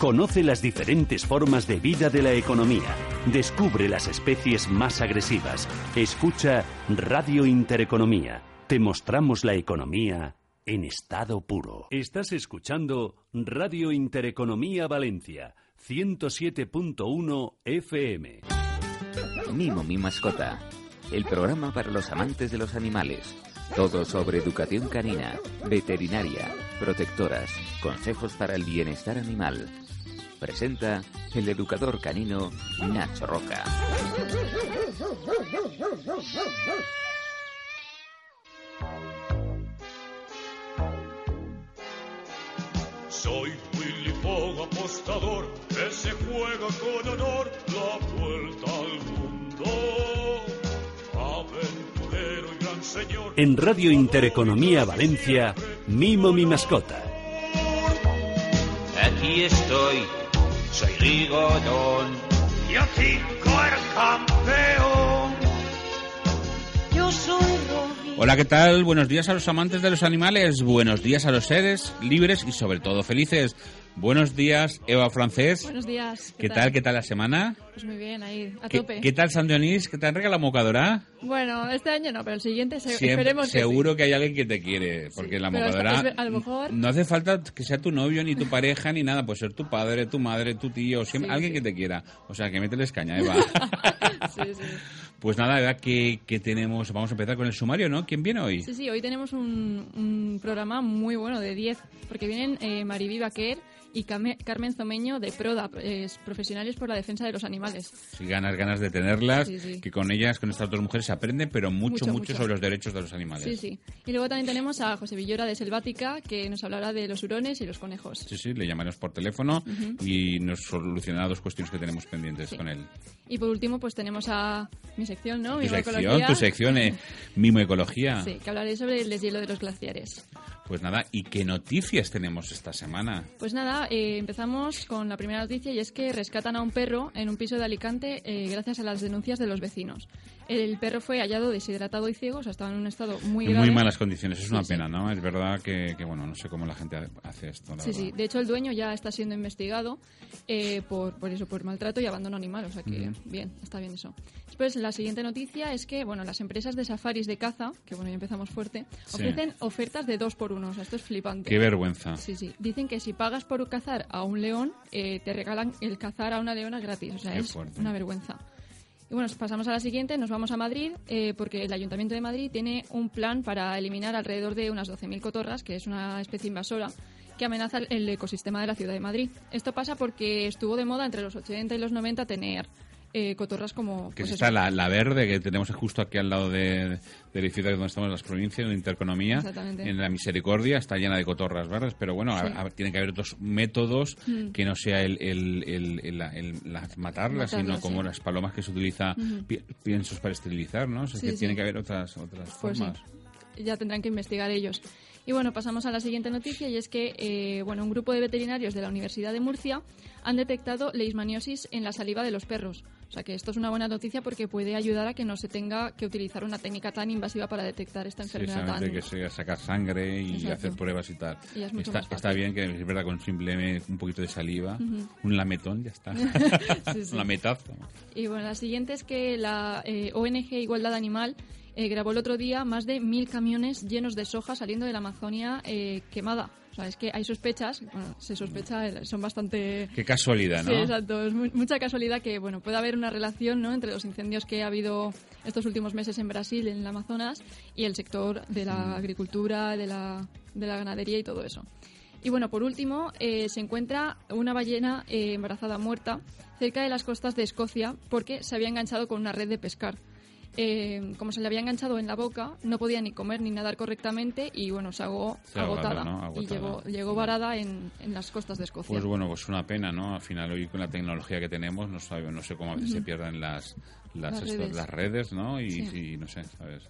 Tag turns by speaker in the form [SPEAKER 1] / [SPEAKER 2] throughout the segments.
[SPEAKER 1] Conoce las diferentes formas de vida de la economía. Descubre las especies más agresivas. Escucha Radio Intereconomía. Te mostramos la economía en estado puro. Estás escuchando Radio Intereconomía Valencia, 107.1 FM.
[SPEAKER 2] Mimo mi mascota. El programa para los amantes de los animales. Todo sobre educación canina, veterinaria, protectoras, consejos para el bienestar animal. Presenta el educador canino Nacho Roca.
[SPEAKER 3] Soy Willy Fogg, apostador, que se juega con honor la vuelta al mundo. Señor.
[SPEAKER 1] En Radio Intereconomía Valencia, Mimo mi mascota.
[SPEAKER 4] Aquí estoy, soy Rigodón.
[SPEAKER 3] Yo Tico el campeón.
[SPEAKER 5] Hola, ¿qué tal? Buenos días a los amantes de los animales, buenos días a los seres libres y sobre todo felices. Buenos días, Eva Francés.
[SPEAKER 6] Buenos días.
[SPEAKER 5] ¿Qué tal? ¿Qué tal la semana?
[SPEAKER 6] Pues muy bien, ahí, a
[SPEAKER 5] ¿Qué,
[SPEAKER 6] tope.
[SPEAKER 5] qué tal San Dionís? ¿Qué tal regala mocadora?
[SPEAKER 6] Bueno, este año no, pero el siguiente se-
[SPEAKER 5] Siempre-
[SPEAKER 6] esperemos que
[SPEAKER 5] seguro
[SPEAKER 6] sí.
[SPEAKER 5] que hay alguien que te quiere, porque la
[SPEAKER 6] pero
[SPEAKER 5] mocadora
[SPEAKER 6] es a lo mejor-
[SPEAKER 5] no hace falta que sea tu novio ni tu pareja ni nada, puede ser tu padre, tu madre, tu tío, siempre,
[SPEAKER 6] Sí,
[SPEAKER 5] alguien
[SPEAKER 6] sí.
[SPEAKER 5] que te quiera. O sea, que mételes caña, Eva.
[SPEAKER 6] Sí, sí.
[SPEAKER 5] Pues nada, que, que tenemos, vamos a empezar con el sumario, ¿no? ¿Quién viene hoy?
[SPEAKER 6] Sí, sí, hoy tenemos un, un programa muy bueno de 10, porque vienen eh, Mariví Baquer y Carmen Zomeño de PRODAP, es Profesionales por la Defensa de los Animales.
[SPEAKER 5] Sí, ganas, ganas de tenerlas,
[SPEAKER 6] Sí, sí.
[SPEAKER 5] que con ellas, con estas dos mujeres se aprende, pero mucho, mucho,
[SPEAKER 6] Mucho, mucho.
[SPEAKER 5] sobre los derechos de los animales.
[SPEAKER 6] Sí, sí. Y luego también tenemos a José Villora de Selvática, que nos hablará de los hurones y los conejos.
[SPEAKER 5] Sí, sí, le llamaremos por teléfono y nos solucionará dos cuestiones que tenemos pendientes
[SPEAKER 6] Sí.
[SPEAKER 5] con él.
[SPEAKER 6] Y por último, pues tenemos a mi sección, ¿no?
[SPEAKER 5] Tu
[SPEAKER 6] Mi
[SPEAKER 5] sección, tu sección, eh, Mimo Ecología.
[SPEAKER 6] Sí, que hablaré sobre el deshielo de los glaciares.
[SPEAKER 5] Pues nada, ¿y qué noticias tenemos esta semana?
[SPEAKER 6] Pues nada, eh, empezamos con la primera noticia y es que rescatan a un perro en un piso de Alicante eh, gracias a las denuncias de los vecinos. El perro fue hallado deshidratado y ciego, o sea, estaba en un estado muy grave.
[SPEAKER 5] muy malas condiciones, es una
[SPEAKER 6] sí.
[SPEAKER 5] pena, ¿no? Es verdad que, que, bueno, no sé cómo la gente hace esto, la
[SPEAKER 6] Sí,
[SPEAKER 5] verdad.
[SPEAKER 6] sí. De hecho, el dueño ya está siendo investigado eh, por, por eso, por maltrato y abandono animal. O sea que, bien, está bien eso. Después, la siguiente noticia es que, bueno, las empresas de safaris de caza, que bueno, ya empezamos fuerte,
[SPEAKER 5] Sí.
[SPEAKER 6] ofrecen ofertas de dos por uno. O sea, esto es flipante.
[SPEAKER 5] Qué vergüenza.
[SPEAKER 6] Sí, sí. Dicen que si pagas por cazar a un león, eh, te regalan el cazar a una leona gratis. O sea,
[SPEAKER 5] Qué
[SPEAKER 6] es
[SPEAKER 5] fuerte.
[SPEAKER 6] una vergüenza. Y bueno, pasamos a la siguiente, nos vamos a Madrid, eh, porque el Ayuntamiento de Madrid tiene un plan para eliminar alrededor de unas 12.000 cotorras, que es una especie invasora que amenaza el ecosistema de la ciudad de Madrid. Esto pasa porque estuvo de moda entre los 80 y los 90 tener eh, cotorras como...
[SPEAKER 5] Que
[SPEAKER 6] pues
[SPEAKER 5] está la, la verde que tenemos justo aquí al lado de, del edificio donde estamos las provincias, de Intereconomía,
[SPEAKER 6] Exactamente.
[SPEAKER 5] en la Misericordia, está llena de cotorras verdes, pero bueno,
[SPEAKER 6] Sí.
[SPEAKER 5] a- a- tiene que haber otros métodos
[SPEAKER 6] Mm.
[SPEAKER 5] que no sea el, el, el- el- la- el- la- matarlas, sino como las palomas que se utiliza pi- piensos para esterilizar, ¿no? O sea,
[SPEAKER 6] Sí,
[SPEAKER 5] que
[SPEAKER 6] sí.
[SPEAKER 5] tiene que haber otras, otras
[SPEAKER 6] Pues
[SPEAKER 5] formas.
[SPEAKER 6] ya tendrán que investigar ellos. Y bueno, pasamos a la siguiente noticia y es que eh, bueno, un grupo de veterinarios de la Universidad de Murcia han detectado leishmaniosis en la saliva de los perros. O sea que esto es una buena noticia porque puede ayudar a que no se tenga que utilizar una técnica tan invasiva para detectar esta enfermedad tan...
[SPEAKER 5] Precisamente que sea sacar sangre y
[SPEAKER 6] Exacto.
[SPEAKER 5] hacer pruebas y tal.
[SPEAKER 6] Y es mucho
[SPEAKER 5] está, bien que es verdad con simple un poquito de saliva, un lametón, ya está.
[SPEAKER 6] Sí, sí.
[SPEAKER 5] un lametazo.
[SPEAKER 6] Y bueno, la siguiente es que la eh, ONG Igualdad Animal eh, grabó el otro día más de mil camiones llenos de soja saliendo de la Amazonia eh, quemada. O sea, es que hay sospechas, bueno, se sospecha, eh, son bastante...
[SPEAKER 5] Qué casualidad, ¿no?
[SPEAKER 6] Sí, exacto. Es mu- mucha casualidad que, bueno, puede haber una relación, ¿no?, entre los incendios que ha habido estos últimos meses en Brasil, en el Amazonas, y el sector de la agricultura, de la, de la ganadería y todo eso. Y bueno, por último, eh, se encuentra una ballena eh, embarazada muerta cerca de las costas de Escocia porque se había enganchado con una red de pescar. Eh, como se le había enganchado en la boca, no podía ni comer ni nadar correctamente y bueno, se ahogó
[SPEAKER 5] Se
[SPEAKER 6] agotada. Y llegó, llegó varada en, en las costas de Escocia.
[SPEAKER 5] Pues bueno, pues una pena, ¿no? Al final hoy con la tecnología que tenemos no sabe, no sé cómo a veces se pierden las las,
[SPEAKER 6] Las redes.
[SPEAKER 5] las redes, ¿no? Y,
[SPEAKER 6] Sí.
[SPEAKER 5] y no sé, ¿sabes?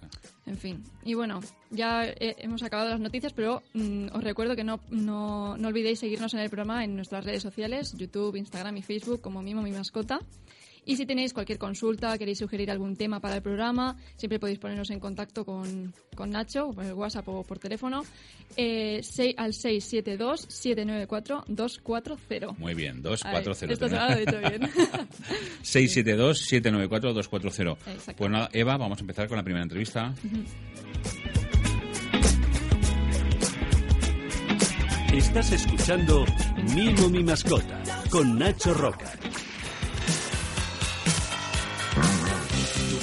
[SPEAKER 6] En fin, y bueno, ya eh, hemos acabado las noticias, pero mm, os recuerdo que no, no, no olvidéis seguirnos en el programa en nuestras redes sociales, YouTube, Instagram y Facebook como Mimo Mi Mascota. Y si tenéis cualquier consulta, queréis sugerir algún tema para el programa, siempre podéis ponernos en contacto con, con Nacho, o por el WhatsApp o por teléfono, eh, al 672-794-240.
[SPEAKER 5] Muy bien,
[SPEAKER 6] Ay,
[SPEAKER 5] 240.
[SPEAKER 6] Esto se lo he dicho bien.
[SPEAKER 5] 672-794-240.
[SPEAKER 6] Exacto.
[SPEAKER 5] Pues nada, Eva, vamos a empezar con la primera entrevista.
[SPEAKER 1] Estás escuchando Mimo mi mascota con Nacho Roca.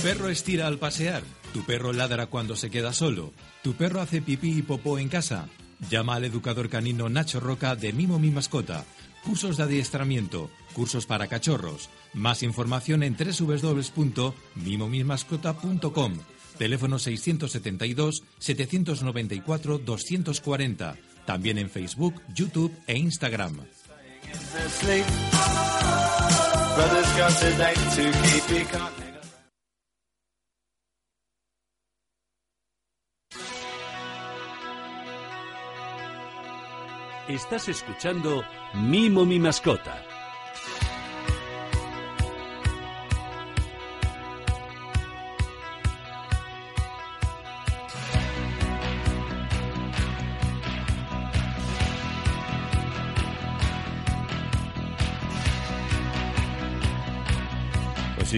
[SPEAKER 7] Perro estira al pasear, tu perro ladra cuando se queda solo, tu perro hace pipí y popó en casa. Llama al educador canino Nacho Roca de Mimo Mi Mascota. Cursos de adiestramiento, cursos para cachorros. Más información en www.mimomismascota.com. Teléfono 672 794 240. También en Facebook, YouTube e Instagram.
[SPEAKER 1] Estás escuchando Mimo mi mascota.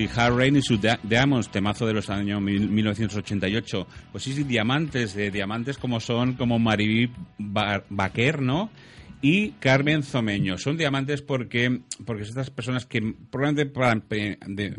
[SPEAKER 5] Sí, Hard Rain y su Dia- Diamonds, temazo de los años mil- 1988. Pues sí, diamantes, de diamantes como son, como Maribí Ba- Baquer, ¿no? Y Carmen Zomeño. Son diamantes porque, porque son estas personas que, probablemente para, de-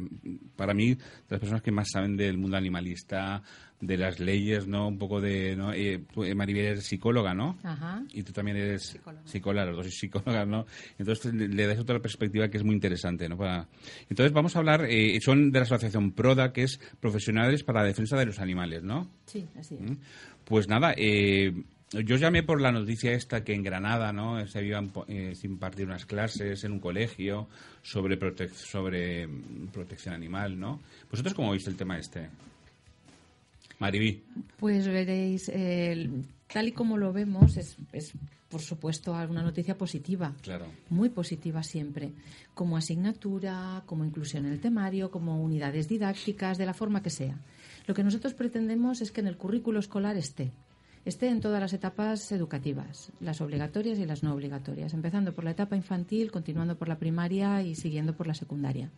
[SPEAKER 5] para mí, las personas que más saben del mundo animalista, de las leyes, ¿no? Un poco de, ¿no? Eh, eh, Maribel eres psicóloga, ¿no?
[SPEAKER 8] Ajá.
[SPEAKER 5] Y tú también eres
[SPEAKER 8] Psicóloga.
[SPEAKER 5] psicóloga, los dos psicólogas, ¿no? Entonces le, das otra perspectiva que es muy interesante, ¿no? Para- Entonces vamos a hablar, eh, son de la asociación PRODA, que es Profesionales para la Defensa de los Animales, ¿no?
[SPEAKER 8] Sí, así es.
[SPEAKER 5] ¿Mm? Pues nada, eh, yo llamé por la noticia esta que en Granada, ¿no? Se iban eh, impartir unas clases en un colegio sobre, protec- sobre protección animal, ¿no? ¿Vosotros cómo veis el tema este? Maribí.
[SPEAKER 8] Pues veréis, eh, tal y como lo vemos, es, es, por supuesto alguna noticia positiva.
[SPEAKER 5] Claro.
[SPEAKER 8] Muy positiva siempre, como asignatura, como inclusión en el temario, como unidades didácticas, de la forma que sea. Lo que nosotros pretendemos es que en el currículo escolar esté, esté en todas las etapas educativas, las obligatorias y las no obligatorias, empezando por la etapa infantil, continuando por la primaria y siguiendo por la secundaria.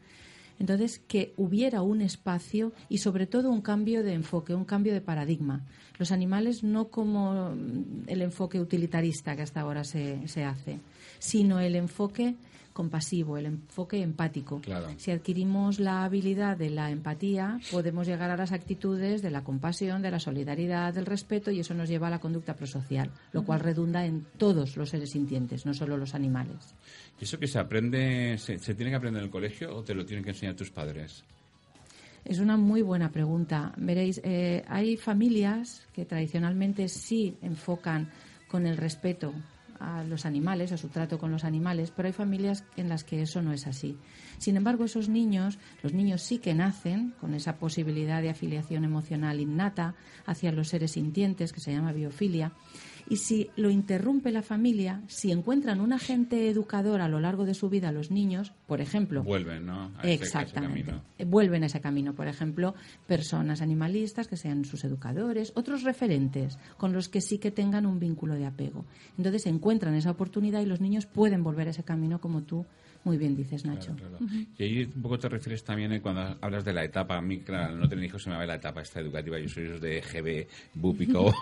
[SPEAKER 8] Entonces, que hubiera un espacio y sobre todo un cambio de enfoque, un cambio de paradigma. Los animales no como mm, el enfoque utilitarista que hasta ahora se, se hace, sino el enfoque compasivo, el enfoque empático.
[SPEAKER 5] Claro.
[SPEAKER 8] Si adquirimos la habilidad de la empatía, podemos llegar a las actitudes de la compasión, de la solidaridad, del respeto y eso nos lleva a la conducta prosocial, lo cual redunda en todos los seres sintientes, no solo los animales.
[SPEAKER 5] ¿Y eso que se aprende, se, se tiene que aprender en el colegio o te lo tienen que enseñar tus padres?
[SPEAKER 8] Es una muy buena pregunta. Veréis, eh, hay familias que tradicionalmente sí enfocan con el respeto a los animales, a su trato con los animales, pero hay familias en las que eso no es así. Sin embargo, esos niños, los niños sí que nacen con esa posibilidad de afiliación emocional innata hacia los seres sintientes, que se llama biofilia, y si lo interrumpe la familia, si encuentran un agente educador a lo largo de su vida los niños, por ejemplo,
[SPEAKER 5] Vuelven, ¿no? A ese- a ese
[SPEAKER 8] Exactamente. Eh, Vuelven a ese camino. Por ejemplo, personas animalistas que sean sus educadores, otros referentes con los que sí que tengan un vínculo de apego. Entonces encuentran esa oportunidad y los niños pueden volver a ese camino como tú muy bien dices, Nacho.
[SPEAKER 5] Claro, claro. Y ahí un poco te refieres también eh, cuando hablas de la etapa. A mí, claro, no tener hijos se me va la etapa esta educativa. Yo soy de GB, Bupico.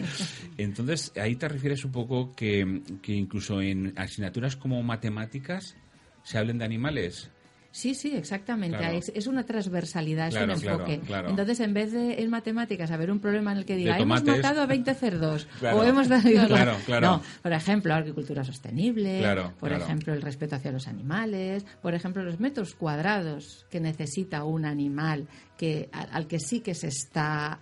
[SPEAKER 5] Entonces, ahí te refieres un poco que, que incluso en asignaturas como matemáticas se hablen de animales.
[SPEAKER 8] Sí, sí, exactamente.
[SPEAKER 5] Claro.
[SPEAKER 8] Es, es una transversalidad,
[SPEAKER 5] Claro,
[SPEAKER 8] es un enfoque.
[SPEAKER 5] claro.
[SPEAKER 8] Entonces, en vez de en matemáticas haber un problema en el que diga, hemos
[SPEAKER 5] tomates".
[SPEAKER 8] matado a 20 cerdos o hemos dado...
[SPEAKER 5] Claro, claro.
[SPEAKER 8] No, por ejemplo, agricultura sostenible, por ejemplo, el respeto hacia los animales, por ejemplo, los metros cuadrados que necesita un animal que al, que sí que se está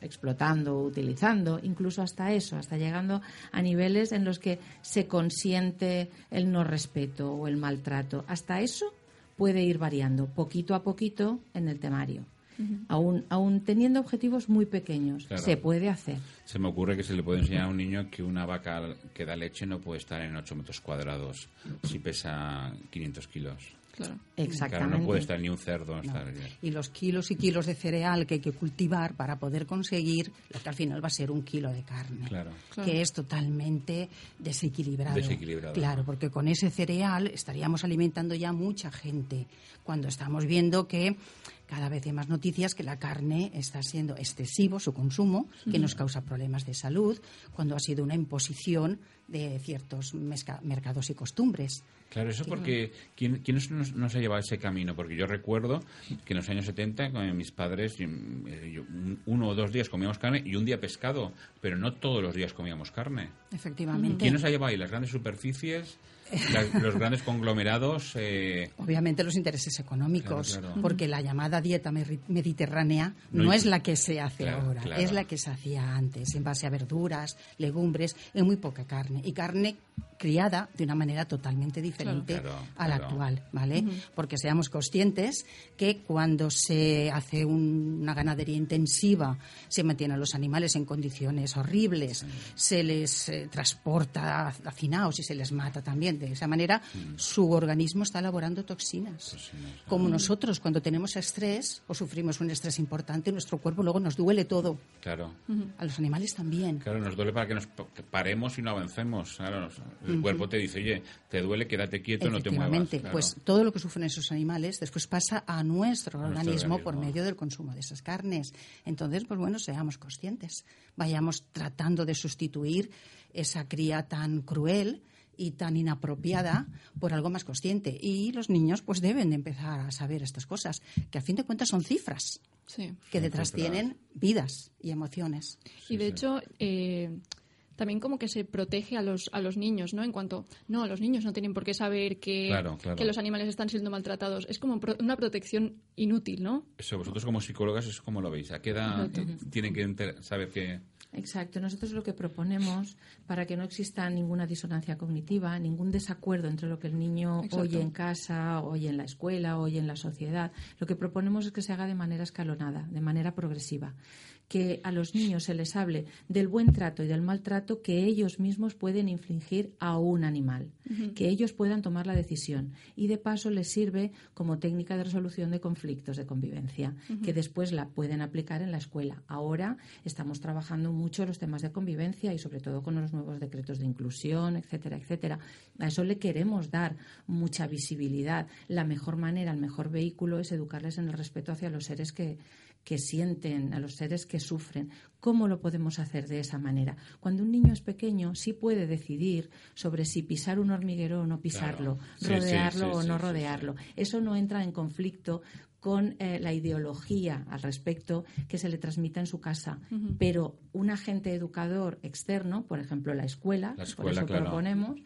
[SPEAKER 8] explotando, utilizando, incluso hasta eso, hasta llegando a niveles en los que se consiente el no respeto o el maltrato. Hasta eso puede ir variando poquito a poquito en el temario. aún, aún teniendo objetivos muy pequeños, se puede hacer.
[SPEAKER 5] Se me ocurre que se le puede enseñar a un niño que una vaca que da leche no puede estar en 8 metros cuadrados si pesa 500 kilos.
[SPEAKER 6] Claro.
[SPEAKER 8] Exactamente.
[SPEAKER 5] no puede estar ni un cerdo.
[SPEAKER 9] y los kilos y kilos de cereal que hay que cultivar para poder conseguir lo que al final va a ser un kilo de carne.
[SPEAKER 5] Claro.
[SPEAKER 9] Que es totalmente desequilibrado.
[SPEAKER 5] Desequilibrado.
[SPEAKER 9] Claro, porque con ese cereal estaríamos alimentando ya mucha gente. Cuando estamos viendo que cada vez hay más noticias que la carne está siendo excesivo su consumo, que nos causa problemas de salud, cuando ha sido una imposición de ciertos mercados y costumbres.
[SPEAKER 5] Claro, eso porque ¿quién, quién nos, ha llevado ese camino? Porque yo recuerdo que en los años 70 con mis padres eh, uno o dos días comíamos carne y un día pescado, pero no todos los días comíamos carne.
[SPEAKER 9] Efectivamente.
[SPEAKER 5] ¿Quién nos ha llevado ahí? ¿Las grandes superficies? los grandes conglomerados. Eh,
[SPEAKER 9] Obviamente los intereses económicos, porque la llamada dieta mediterránea no, es la que se hace ahora, es la que se hacía antes, en base a verduras, legumbres y muy poca carne. Y carne criada de una manera totalmente diferente a la actual, ¿vale? Porque seamos conscientes que cuando se hace una ganadería intensiva, se mantienen los animales en condiciones horribles, se les eh, transporta hacinados y se les mata también de esa manera, su organismo está elaborando toxinas. Como nosotros cuando tenemos estrés o sufrimos un estrés importante, nuestro cuerpo luego nos duele todo.
[SPEAKER 5] Claro.
[SPEAKER 9] A los animales también.
[SPEAKER 5] Claro, nos duele para que nos paremos y no avancemos. Claro, el cuerpo te dice, oye, te duele, quédate quieto, no te muevas.
[SPEAKER 9] pues todo lo que sufren esos animales después pasa a nuestro, organismo, por medio del consumo de esas carnes. Entonces, pues bueno, seamos conscientes. Vayamos tratando de sustituir esa cría tan cruel y tan inapropiada por algo más consciente. Y los niños pues deben de empezar a saber estas cosas, que a fin de cuentas son cifras, que detrás tienen vidas y emociones.
[SPEAKER 6] y de hecho, eh, también como que se protege a los, a los niños, ¿no? En cuanto, no, los niños no tienen por qué saber que, que los animales están siendo maltratados. Es como una protección inútil, ¿no?
[SPEAKER 5] Eso, vosotros como psicólogas, es como lo veis? ¿A qué edad tienen que saber que...?
[SPEAKER 8] Exacto. Nosotros lo que proponemos para que no exista ninguna disonancia cognitiva, ningún desacuerdo entre lo que el niño oye en casa, oye en la escuela, oye en la sociedad, lo que proponemos es que se haga de manera escalonada, de manera progresiva que a los niños se les hable del buen trato y del maltrato que ellos mismos pueden infligir a un animal, que ellos puedan tomar la decisión y de paso les sirve como técnica de resolución de conflictos de convivencia, que después la pueden aplicar en la escuela. Ahora estamos trabajando mucho los temas de convivencia y sobre todo con los nuevos decretos de inclusión, etcétera, etcétera. A eso le queremos dar mucha visibilidad. La mejor manera, el mejor vehículo es educarles en el respeto hacia los seres que que sienten, a los seres que sufren. ¿Cómo lo podemos hacer de esa manera? Cuando un niño es pequeño, sí puede decidir sobre si pisar un hormiguero o no pisarlo, rodearlo o no rodearlo. Eso no entra en conflicto con eh, la ideología al respecto que se le transmite en su casa. Pero un agente educador externo, por ejemplo la escuela, por eso proponemos,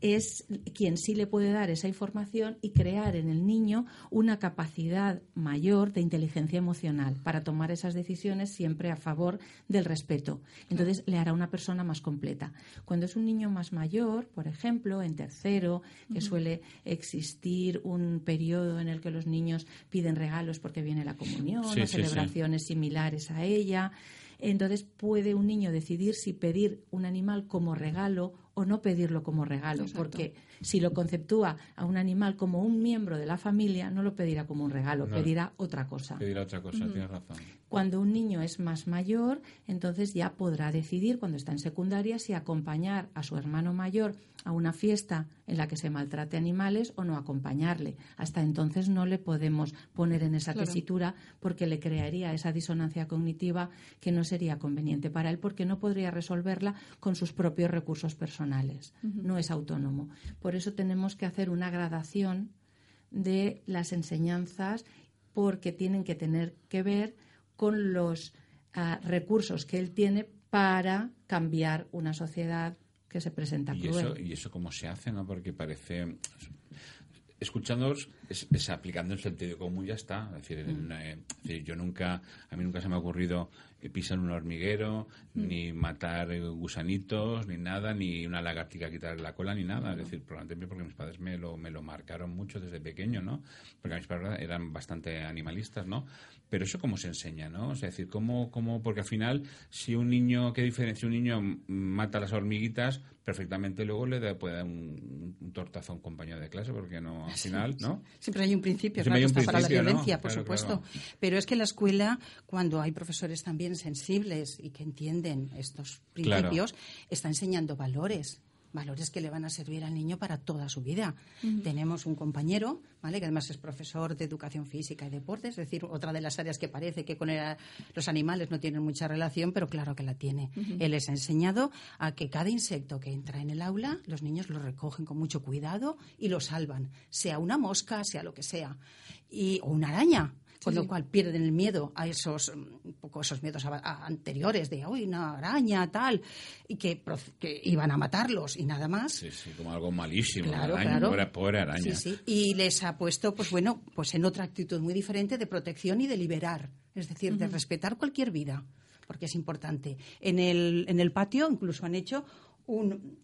[SPEAKER 8] es quien sí le puede dar esa información y crear en el niño una capacidad mayor de inteligencia emocional para tomar esas decisiones siempre a favor del respeto. Entonces le hará una persona más completa. Cuando es un niño más mayor, por ejemplo, en tercero, que suele existir un periodo en el que los niños piden regalos porque viene la comunión o celebraciones similares a ella, entonces puede un niño decidir si pedir un animal como regalo o no pedirlo como regalo, porque si lo conceptúa a un animal como un miembro de la familia, no lo pedirá como un regalo, pedirá otra cosa.
[SPEAKER 5] Pedirá otra cosa, tienes razón.
[SPEAKER 8] Cuando un niño es más mayor, entonces ya podrá decidir, cuando está en secundaria, si acompañar a su hermano mayor a una fiesta en la que se maltrate animales o no acompañarle. Hasta entonces no le podemos poner en esa tesitura porque le crearía esa disonancia cognitiva que no sería conveniente para él porque no podría resolverla con sus propios recursos personales. No es autónomo. Por eso tenemos que hacer una gradación de las enseñanzas porque tienen que tener que ver con los ah, recursos que él tiene para cambiar una sociedad que se presenta
[SPEAKER 5] ¿Y Eso, ¿Y eso cómo se hace? no Porque parece... escuchándolos es, aplicando el sentido común ya está. Es decir, mm. eh, yo nunca, a mí nunca se me ha ocurrido pisar un hormiguero, mm. ni matar gusanitos, ni nada, ni una lagartica quitarle la cola, ni nada. Es decir, probablemente porque mis padres me lo, me lo marcaron mucho desde pequeño, ¿no? Porque mis padres eran bastante animalistas, ¿no? Pero eso cómo se enseña, ¿no? es decir, cómo, cómo, porque al final, si un niño, ¿qué diferencia? Un niño mata las hormiguitas, perfectamente luego le puede dar un, tortazo a un compañero de clase, porque no, al final, ¿no?
[SPEAKER 9] Siempre hay un principio, claro, está para la violencia, por supuesto. Pero es que en la escuela, cuando hay profesores también sensibles y que entienden estos principios, está enseñando valores valores que le van a servir al niño para toda su vida. Tenemos un compañero, ¿vale? que además es profesor de educación física y deporte, es decir, otra de las áreas que parece que con los animales no tienen mucha relación, pero claro que la tiene. Él les ha enseñado a que cada insecto que entra en el aula, los niños lo recogen con mucho cuidado y lo salvan, sea una mosca, sea lo que sea, y, o una araña con lo cual pierden el miedo a esos un poco esos miedos anteriores de hoy una araña tal y que, iban a matarlos y nada más.
[SPEAKER 5] Sí sí como algo malísimo
[SPEAKER 9] claro,
[SPEAKER 5] araña, Pobre, araña.
[SPEAKER 9] Sí, sí. y les ha puesto pues bueno pues en otra actitud muy diferente de protección y de liberar es decir de respetar cualquier vida porque es importante. En el en el patio incluso han hecho un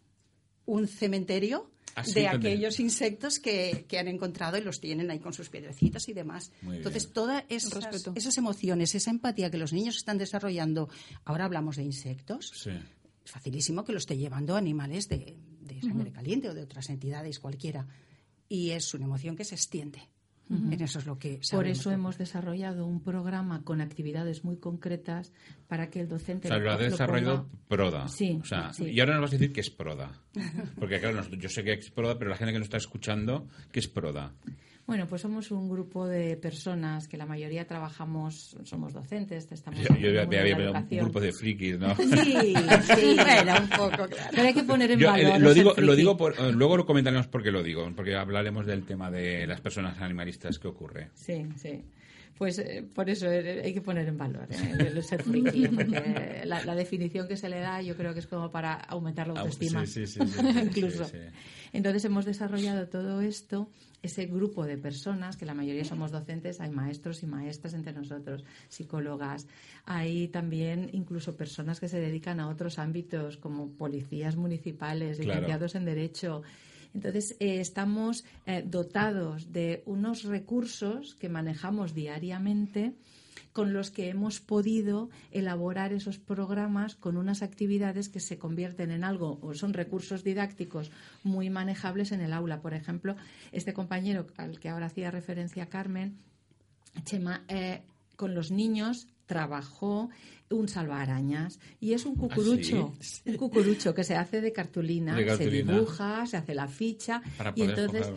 [SPEAKER 9] un cementerio Ah, de aquellos insectos que, han encontrado y los tienen ahí con sus piedrecitas y demás. Entonces, todas esas, esas, emociones, esa empatía que los niños están desarrollando, ahora hablamos de insectos, es facilísimo que lo esté llevando animales de, sangre caliente o de otras entidades cualquiera. Y es una emoción que se extiende eso es lo que
[SPEAKER 8] Por eso hemos desarrollado un programa con actividades muy concretas para que el docente.
[SPEAKER 5] O sea, lo ha desarrollado PRODA. Sí, o sea, Y ahora nos vas a decir que es PRODA. Porque, claro, yo sé que es PRODA, pero la gente que nos está escuchando, ¿qué es PRODA?
[SPEAKER 8] Bueno, pues somos un grupo de personas que la mayoría trabajamos, somos docentes, estamos
[SPEAKER 5] Yo, yo había un grupo de frikis, ¿no?
[SPEAKER 8] Sí, sí, era un poco, claro. Pero hay que poner en valor.
[SPEAKER 5] Eh, lo digo, lo digo por, eh, luego lo comentaremos porque lo digo, porque hablaremos del tema de las personas animalistas que ocurre.
[SPEAKER 8] Sí, sí. Pues eh, por eso hay que poner en valor el, ser friki, porque la, la, definición que se le da yo creo que es como para aumentar la autoestima, sí, sí, sí, incluso. Entonces hemos desarrollado todo esto ese grupo de personas, que la mayoría somos docentes, hay maestros y maestras entre nosotros, psicólogas, hay también incluso personas que se dedican a otros ámbitos como policías municipales, licenciados en Derecho. Entonces, eh, estamos eh, dotados de unos recursos que manejamos diariamente con los que hemos podido elaborar esos programas con unas actividades que se convierten en algo o son recursos didácticos muy manejables en el aula. Por ejemplo, este compañero al que ahora hacía referencia Carmen, Chema, eh, con los niños trabajó un salvaarañas y es un cucurucho, ¿Ah, un cucurucho que se hace de cartulina, se dibuja, se hace la ficha y entonces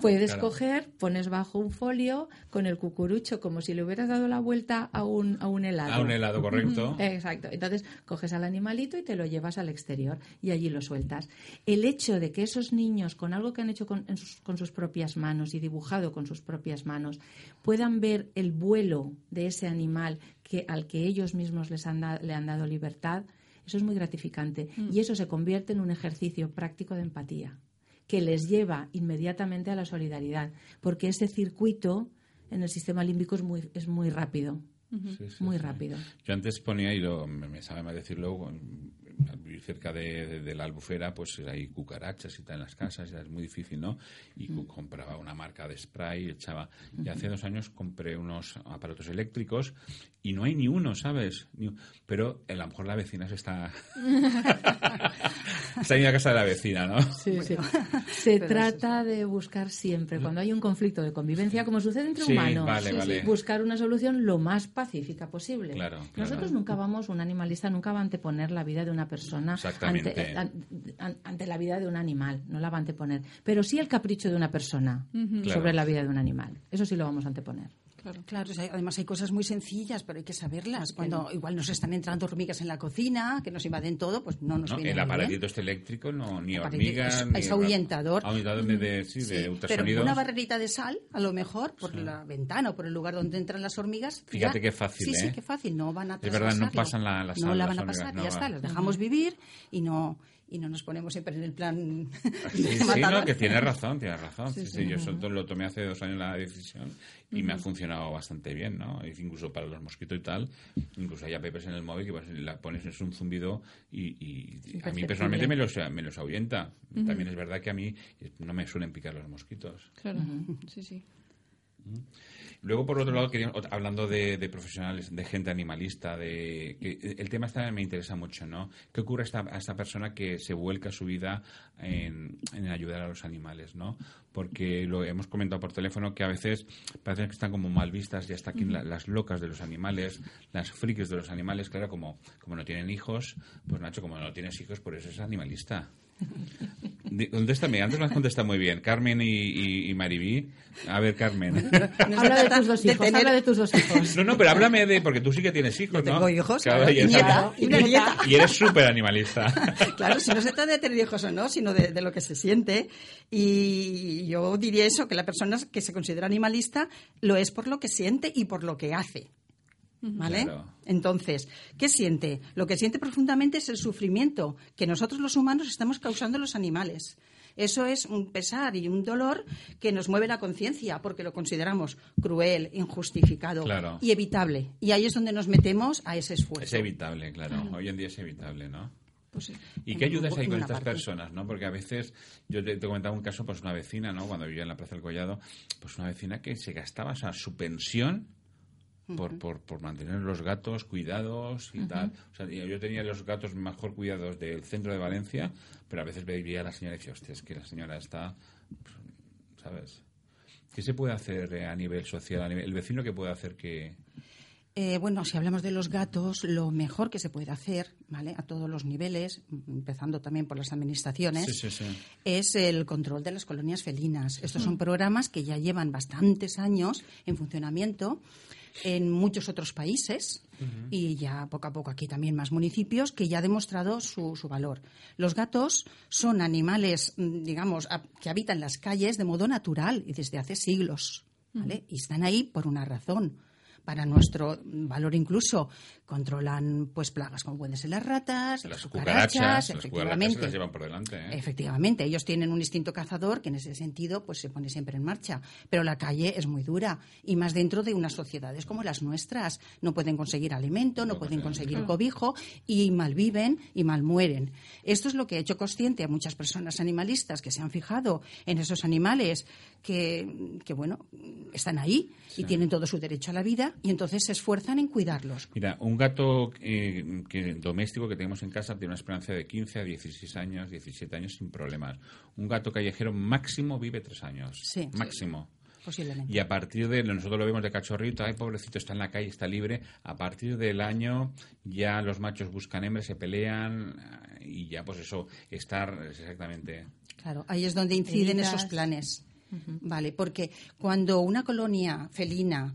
[SPEAKER 8] puedes coger, pones bajo un folio con el cucurucho como si le hubieras dado la vuelta a un, a un helado.
[SPEAKER 5] A un helado, correcto.
[SPEAKER 8] Exacto. Entonces coges al animalito y te lo llevas al exterior y allí lo sueltas. El hecho de que esos niños con algo que han hecho con, sus, con sus propias manos y dibujado con sus propias manos puedan ver el vuelo de ese animal que, al que ellos mismos les han le han dado libertad, eso es muy gratificante. Mm. Y eso se convierte en un ejercicio práctico de empatía, que les lleva inmediatamente a la solidaridad, porque ese circuito en el sistema límbico es muy, es muy rápido. muy rápido.
[SPEAKER 5] Yo antes ponía, y lo, me, sabe más decirlo, vivir cerca de, la albufera, pues hay cucarachas y tal en las casas, ya es muy difícil, ¿no? Y compraba una marca de spray, echaba. Y hace dos años compré unos aparatos eléctricos y no hay ni uno, ¿sabes? Pero a lo mejor la vecina se está. está en la casa de la vecina, ¿no?
[SPEAKER 8] Sí, sí. Se trata de buscar siempre, cuando hay un conflicto de convivencia, como sucede entre humanos, buscar una solución lo más pacífica posible.
[SPEAKER 5] Claro,
[SPEAKER 8] Nosotros nunca vamos, un animalista nunca va a anteponer la vida de una persona ante, ante, la vida de un animal, no la va a anteponer. Pero sí el capricho de una persona sobre la vida de un animal. Eso sí lo vamos a anteponer.
[SPEAKER 9] Claro, claro. además hay cosas muy sencillas, pero hay que saberlas. Cuando igual nos están entrando hormigas en la cocina, que nos invaden todo, pues no nos no, viene
[SPEAKER 5] El aparatito este eléctrico, no, ni hormigas.
[SPEAKER 9] Es, es ahuyentador.
[SPEAKER 5] Ahuyentador de, sí, de
[SPEAKER 9] Pero una barrerita de sal, a lo mejor, por la ventana o por el lugar donde entran las hormigas.
[SPEAKER 5] Fíjate qué fácil,
[SPEAKER 9] Sí,
[SPEAKER 5] ¿eh?
[SPEAKER 9] sí, qué fácil. No van a
[SPEAKER 5] Es verdad, no pasan la,
[SPEAKER 9] No la van a pasar, y ya está. Las dejamos vivir y no y no nos ponemos siempre en el plan
[SPEAKER 5] sí, sí, no, que tiene razón, tiene razón. Sí, sí, yo lo tomé hace dos años la decisión y me ha funcionado bastante bien, ¿no? Incluso para los mosquitos y tal, incluso hay apps en el móvil que pues, la pones es un zumbido y, a mí personalmente me los, me los ahuyenta. También es verdad que a mí no me suelen picar los mosquitos.
[SPEAKER 6] Claro, sí, sí.
[SPEAKER 5] Luego, por otro lado, hablando de, profesionales, de gente animalista, de el tema está, me interesa mucho, ¿no? ¿Qué ocurre a esta, a esta persona que se vuelca su vida en, ayudar a los animales, ¿no? Porque lo hemos comentado por teléfono que a veces parece que están como mal vistas, ya está aquí las locas de los animales, las frikis de los animales, claro, como, como no tienen hijos, pues Nacho, como no tienes hijos, por eso es animalista. Contéstame, antes me has contestado muy bien. Carmen y, y, Maribí. A ver, Carmen.
[SPEAKER 8] habla de tus dos hijos, habla de tus dos hijos.
[SPEAKER 5] No, no, pero háblame de... Porque tú sí que tienes hijos, ¿no?
[SPEAKER 9] tengo hijos,
[SPEAKER 5] y, y, eres súper animalista.
[SPEAKER 9] claro, si no se trata de tener hijos o no, sino de, de, lo que se siente. Y yo diría eso, que la persona que se considera animalista lo es por lo que siente y por lo que hace. ¿Vale? Entonces, ¿qué siente? Lo que siente profundamente es el sufrimiento que nosotros los humanos estamos causando a los animales. Eso es un pesar y un dolor que nos mueve la conciencia porque lo consideramos cruel, injustificado y evitable. Y ahí es donde nos metemos a ese esfuerzo.
[SPEAKER 5] Es evitable, claro. Hoy en día es evitable, ¿no? Pues ¿Y qué ayudas ahí con estas personas, no? Porque a veces, yo te, te, comentaba un caso, pues una vecina, ¿no? Cuando vivía en la Plaza del Collado, pues una vecina que se gastaba, o su pensión por, por, por, mantener los gatos cuidados y tal. O sea, yo tenía los gatos mejor cuidados del centro de Valencia, pero a veces veía a la señora y decía, hostia, es que la señora está, ¿sabes? ¿Qué se puede hacer eh, a nivel social? A nivel, ¿El vecino qué puede hacer que...?
[SPEAKER 9] Eh, bueno, si hablamos de los gatos, lo mejor que se puede hacer, ¿vale? A todos los niveles, empezando también por las administraciones, es el control de las colonias felinas. Estos son programas que ya llevan bastantes años en funcionamiento en muchos otros países y ya poco a poco aquí también más municipios que ya ha demostrado su, su valor. Los gatos son animales, mm, digamos, que habitan las calles de modo natural y desde hace siglos. ¿vale? Y están ahí por una razón para nuestro valor incluso controlan pues plagas como pueden ser las ratas, las, cucarachas, efectivamente.
[SPEAKER 5] Las llevan por delante, ¿eh?
[SPEAKER 9] Efectivamente, ellos tienen un instinto cazador que en ese sentido pues se pone siempre en marcha, pero la calle es muy dura y más dentro de unas sociedades como las nuestras, no pueden conseguir alimento, no, pueden conseguir cobijo y malviven y mal mueren. Esto es lo que ha hecho consciente a muchas personas animalistas que se han fijado en esos animales que, que bueno, están ahí y tienen todo su derecho a la vida y entonces se esfuerzan en cuidarlos.
[SPEAKER 5] Mira, un gato eh, doméstico que tenemos en casa tiene una esperanza de 15 a 16 años, 17 años sin problemas. Un gato callejero máximo vive tres años. Sí. Máximo.
[SPEAKER 9] Posiblemente.
[SPEAKER 5] Y a partir de, nosotros lo vemos de cachorrito, ay, pobrecito, está en la calle, está libre. A partir del año ya los machos buscan hembras, se pelean y ya pues eso, estar exactamente.
[SPEAKER 9] Claro, ahí es donde inciden esos planes. Vale, porque cuando una colonia felina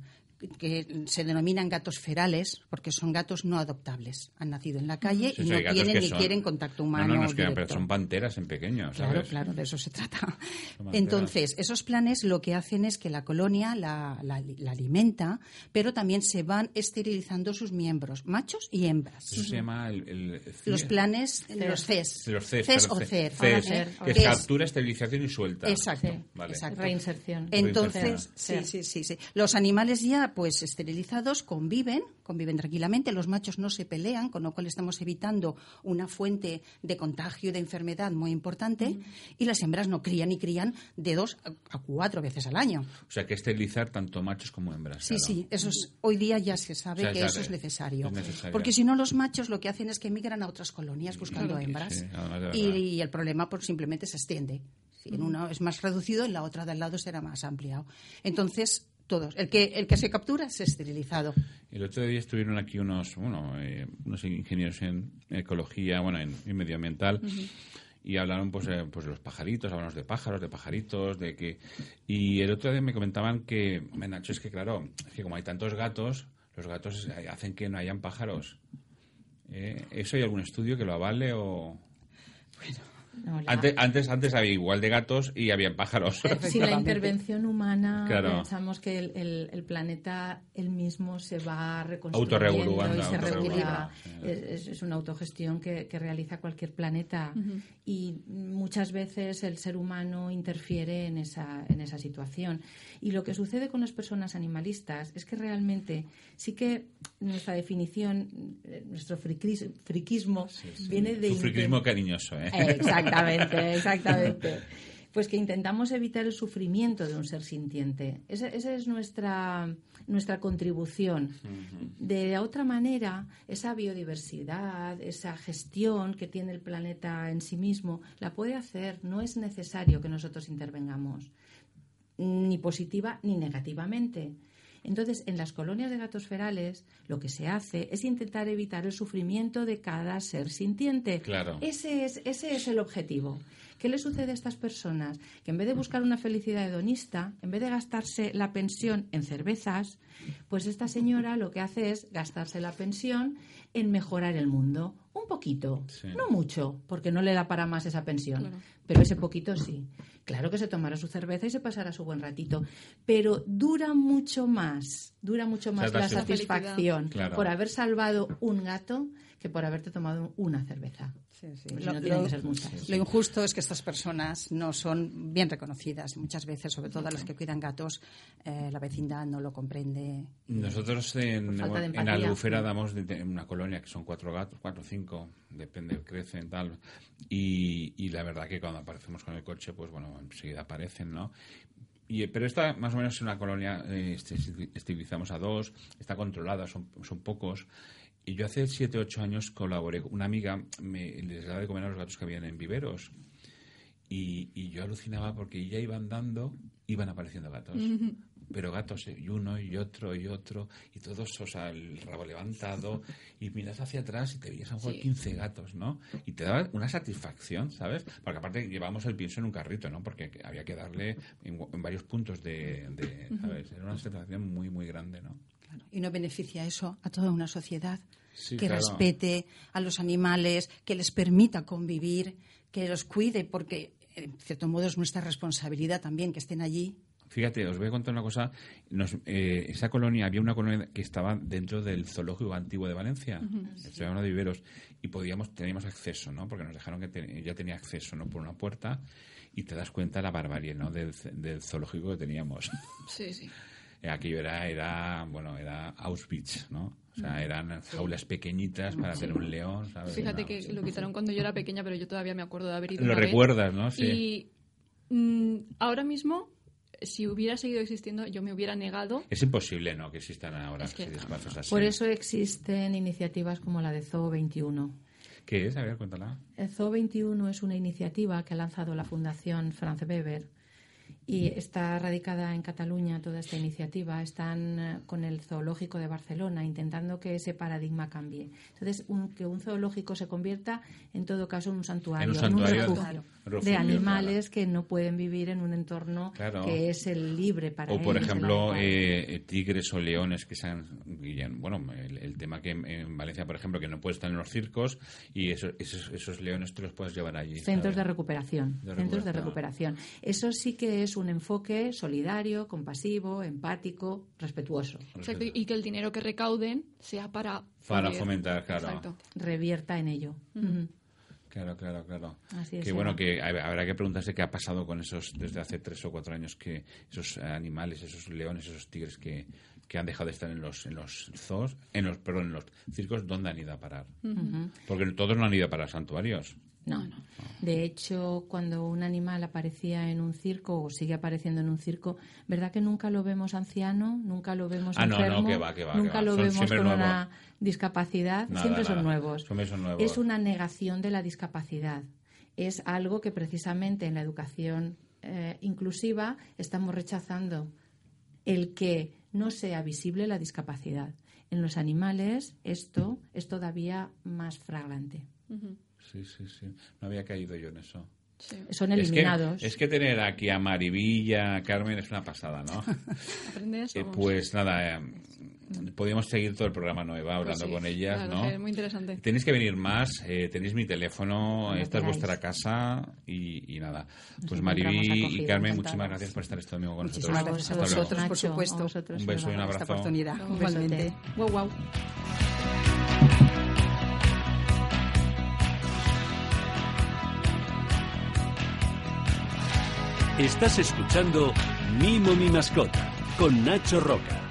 [SPEAKER 9] que se denominan gatos ferales porque son gatos no adoptables. Han nacido en la calle y no tienen ni quieren contacto humano.
[SPEAKER 5] No, no, pero son panteras en pequeño.
[SPEAKER 9] Claro, claro, de eso se trata. Entonces, esos planes lo que hacen es que la colonia la, alimenta, pero también se van esterilizando sus miembros, machos y hembras.
[SPEAKER 5] Eso se llama el,
[SPEAKER 9] los planes, los CES.
[SPEAKER 5] Los CES,
[SPEAKER 9] CES o CER.
[SPEAKER 5] CES, que es captura, esterilización y suelta.
[SPEAKER 9] Exacto, exacto.
[SPEAKER 8] Reinserción.
[SPEAKER 9] Entonces, sí, sí, sí, sí. Los animales ya pues esterilizados conviven, conviven tranquilamente, los machos no se pelean, con lo cual estamos evitando una fuente de contagio de enfermedad muy importante y las hembras no crían y crían de dos a cuatro veces al año.
[SPEAKER 5] O sea, que esterilizar tanto machos como hembras.
[SPEAKER 9] Sí, sí, eso hoy día ya se sabe que eso es necesario. Porque si no, los machos lo que hacen es que emigran a otras colonias buscando hembras y, el problema pues, simplemente se extiende. En una es más reducido, en la otra de al lado será más ampliado. Entonces, todos. El que, el que se captura es esterilizado.
[SPEAKER 5] El otro día estuvieron aquí unos, bueno, eh, unos ingenieros en ecología, bueno, en, medioambiental. Y hablaron pues, eh, pues de los pajaritos, hablamos de pájaros, de pajaritos, de que... Y el otro día me comentaban que, Nacho, es que claro, es que como hay tantos gatos, los gatos hacen que no hayan pájaros. ¿Eh? ¿Eso hay algún estudio que lo avale o...?
[SPEAKER 9] Bueno,
[SPEAKER 5] antes, antes, antes había igual de gatos y había pájaros.
[SPEAKER 8] Sin la intervención humana pensamos que el, el, planeta él mismo se va reconstruyendo y se regula. Es, es, una autogestión que, que realiza cualquier planeta. Y muchas veces el ser humano interfiere en esa, en esa situación. Y lo que sucede con las personas animalistas es que realmente sí que nuestra definición, eh, nuestro friquismo, viene de...
[SPEAKER 5] Un friquismo cariñoso, ¿eh?
[SPEAKER 8] Exactamente, exactamente. Pues que intentamos evitar el sufrimiento de un ser sintiente. Esa, es nuestra, nuestra contribución. De otra manera, esa biodiversidad, esa gestión que tiene el planeta en sí mismo, la puede hacer. No es necesario que nosotros intervengamos, ni positiva ni negativamente. Entonces, en las colonias de gatos ferales, lo que se hace es intentar evitar el sufrimiento de cada ser sintiente.
[SPEAKER 5] Claro.
[SPEAKER 8] Ese es, ese es el objetivo. ¿Qué le sucede a estas personas? Que en vez de buscar una felicidad hedonista, en vez de gastarse la pensión en cervezas, pues esta señora lo que hace es gastarse la pensión en mejorar el mundo. Un poquito, no mucho, porque no le da para más esa pensión, pero ese poquito sí. Claro que se tomará su cerveza y se pasará su buen ratito, pero dura mucho más, dura mucho más la satisfacción por haber salvado un gato que por haberte tomado una cerveza.
[SPEAKER 9] lo, injusto es que estas personas no son bien reconocidas. Muchas veces, sobre todo las que cuidan gatos, eh, la vecindad no lo comprende.
[SPEAKER 5] Nosotros en, en Albufera damos una colonia que son cuatro gatos, cuatro o cinco, depende, crecen tal. Y, y la verdad que cuando aparecemos con el coche, pues bueno, enseguida aparecen, ¿no? Y, pero esta más o menos es una colonia, eh, estilizamos a dos, está controlada, son, son pocos. Y yo hace siete, ocho años colaboré, una amiga me, les daba de comer a los gatos que habían en viveros. Y, y yo alucinaba porque ya iban dando, iban apareciendo gatos. Pero gatos, y uno y otro y otro, y todos, o sea, el rabo levantado, y miras hacia atrás y te veías a lo 15 gatos, ¿no? Y te daba una satisfacción, ¿sabes? Porque aparte llevábamos el pienso en un carrito, ¿no? Porque había que darle en, varios puntos de, ¿sabes? Era una satisfacción muy, muy grande, ¿no?
[SPEAKER 9] Y no beneficia eso a toda una sociedad que respete a los animales, que les permita convivir, que los cuide, porque en cierto modo es nuestra responsabilidad también que estén allí.
[SPEAKER 5] Fíjate, os voy a contar una cosa. Eh, esa colonia, había una colonia que estaba dentro del zoológico antiguo de Valencia, se llama de Viveros, y podíamos, teníamos acceso, ¿no? Porque nos dejaron que ya tenía acceso, ¿no? Por una puerta, y te das cuenta la barbarie, ¿no? Del, del zoológico que teníamos.
[SPEAKER 6] Sí, sí.
[SPEAKER 5] Aquello era, era, bueno, era Auschwitz, ¿no? O sea, eran jaulas pequeñitas para tener un león, ¿sabes?
[SPEAKER 6] Fíjate que lo quitaron cuando yo era pequeña, pero yo todavía me acuerdo de haber ido
[SPEAKER 5] Lo recuerdas, ¿no? Sí.
[SPEAKER 6] Y mm, ahora mismo, si hubiera seguido existiendo, yo me hubiera negado.
[SPEAKER 5] Es imposible, ¿no? Que existan ahora espacios así.
[SPEAKER 8] Por eso existen iniciativas como la de Zoo 21.
[SPEAKER 5] ¿Qué es? A ver, cuéntala.
[SPEAKER 8] El Zoo 21 es una iniciativa que ha lanzado la Fundación Franz Weber y está radicada en Cataluña toda esta iniciativa. Están eh, con el zoológico de Barcelona intentando que ese paradigma cambie. Entonces, que un zoológico se convierta, en todo caso, en un santuario, en un, refugio, de animales que no pueden vivir en un entorno que es el libre para
[SPEAKER 5] O, por ejemplo, eh, tigres o leones que sean. Bueno, el, tema que en, Valencia, por ejemplo, que no puedes estar en los circos y esos, esos, leones te los puedes llevar allí.
[SPEAKER 8] Centros de recuperación. Centros de recuperación. Eso sí que es un enfoque solidario, compasivo, empático, respetuoso.
[SPEAKER 6] y que el dinero que recauden sea para...
[SPEAKER 5] Para fomentar, claro.
[SPEAKER 8] Revierta en ello.
[SPEAKER 5] Claro, claro, claro. Así que bueno, que habrá que preguntarse qué ha pasado con esos, desde hace tres o cuatro años, que esos animales, esos leones, esos tigres que, que han dejado de estar en los, en los zoos, en los, perdón, en los circos, ¿dónde han ido a parar? Porque todos no han ido a parar santuarios.
[SPEAKER 8] No, no. De hecho, cuando un animal aparecía en un circo o sigue apareciendo en un circo, ¿verdad que nunca lo vemos anciano? Nunca lo vemos
[SPEAKER 5] ah,
[SPEAKER 8] enfermo?
[SPEAKER 5] No, no, que va, que va,
[SPEAKER 8] nunca
[SPEAKER 5] lo
[SPEAKER 8] vemos con una discapacidad. siempre son, nuevos.
[SPEAKER 5] son nuevos.
[SPEAKER 8] Es una negación de la discapacidad. Es algo que precisamente en la educación eh, inclusiva estamos rechazando. El que no sea visible la discapacidad. En los animales esto es todavía más fragrante.
[SPEAKER 5] Sí, sí, sí. No había caído yo en eso.
[SPEAKER 8] Son eliminados.
[SPEAKER 5] Es que, tener aquí a Marivilla, a Carmen, es una pasada, ¿no?
[SPEAKER 6] Aprendes.
[SPEAKER 5] Eh, pues nada, eh, podemos seguir todo el programa nueva
[SPEAKER 6] Pues
[SPEAKER 5] hablando
[SPEAKER 6] sí,
[SPEAKER 5] con ellas,
[SPEAKER 6] claro,
[SPEAKER 5] ¿no?
[SPEAKER 6] Es muy interesante.
[SPEAKER 5] Tenéis que venir más, eh, tenéis mi teléfono,
[SPEAKER 8] Cuando
[SPEAKER 5] esta es
[SPEAKER 8] queráis.
[SPEAKER 5] vuestra casa y, y nada.
[SPEAKER 8] Nos
[SPEAKER 5] Pues Mariby y Carmen, muchísimas gracias por estar este domingo con
[SPEAKER 9] Muchísimas
[SPEAKER 5] nosotros.
[SPEAKER 9] gracias a vosotros, por
[SPEAKER 8] Nacho,
[SPEAKER 9] supuesto.
[SPEAKER 8] a vosotros,
[SPEAKER 5] Un beso y un abrazo.
[SPEAKER 9] Esta oportunidad, igualmente.
[SPEAKER 6] Wow, wow.
[SPEAKER 1] Estás escuchando Mimo mi mascota con Nacho Roca.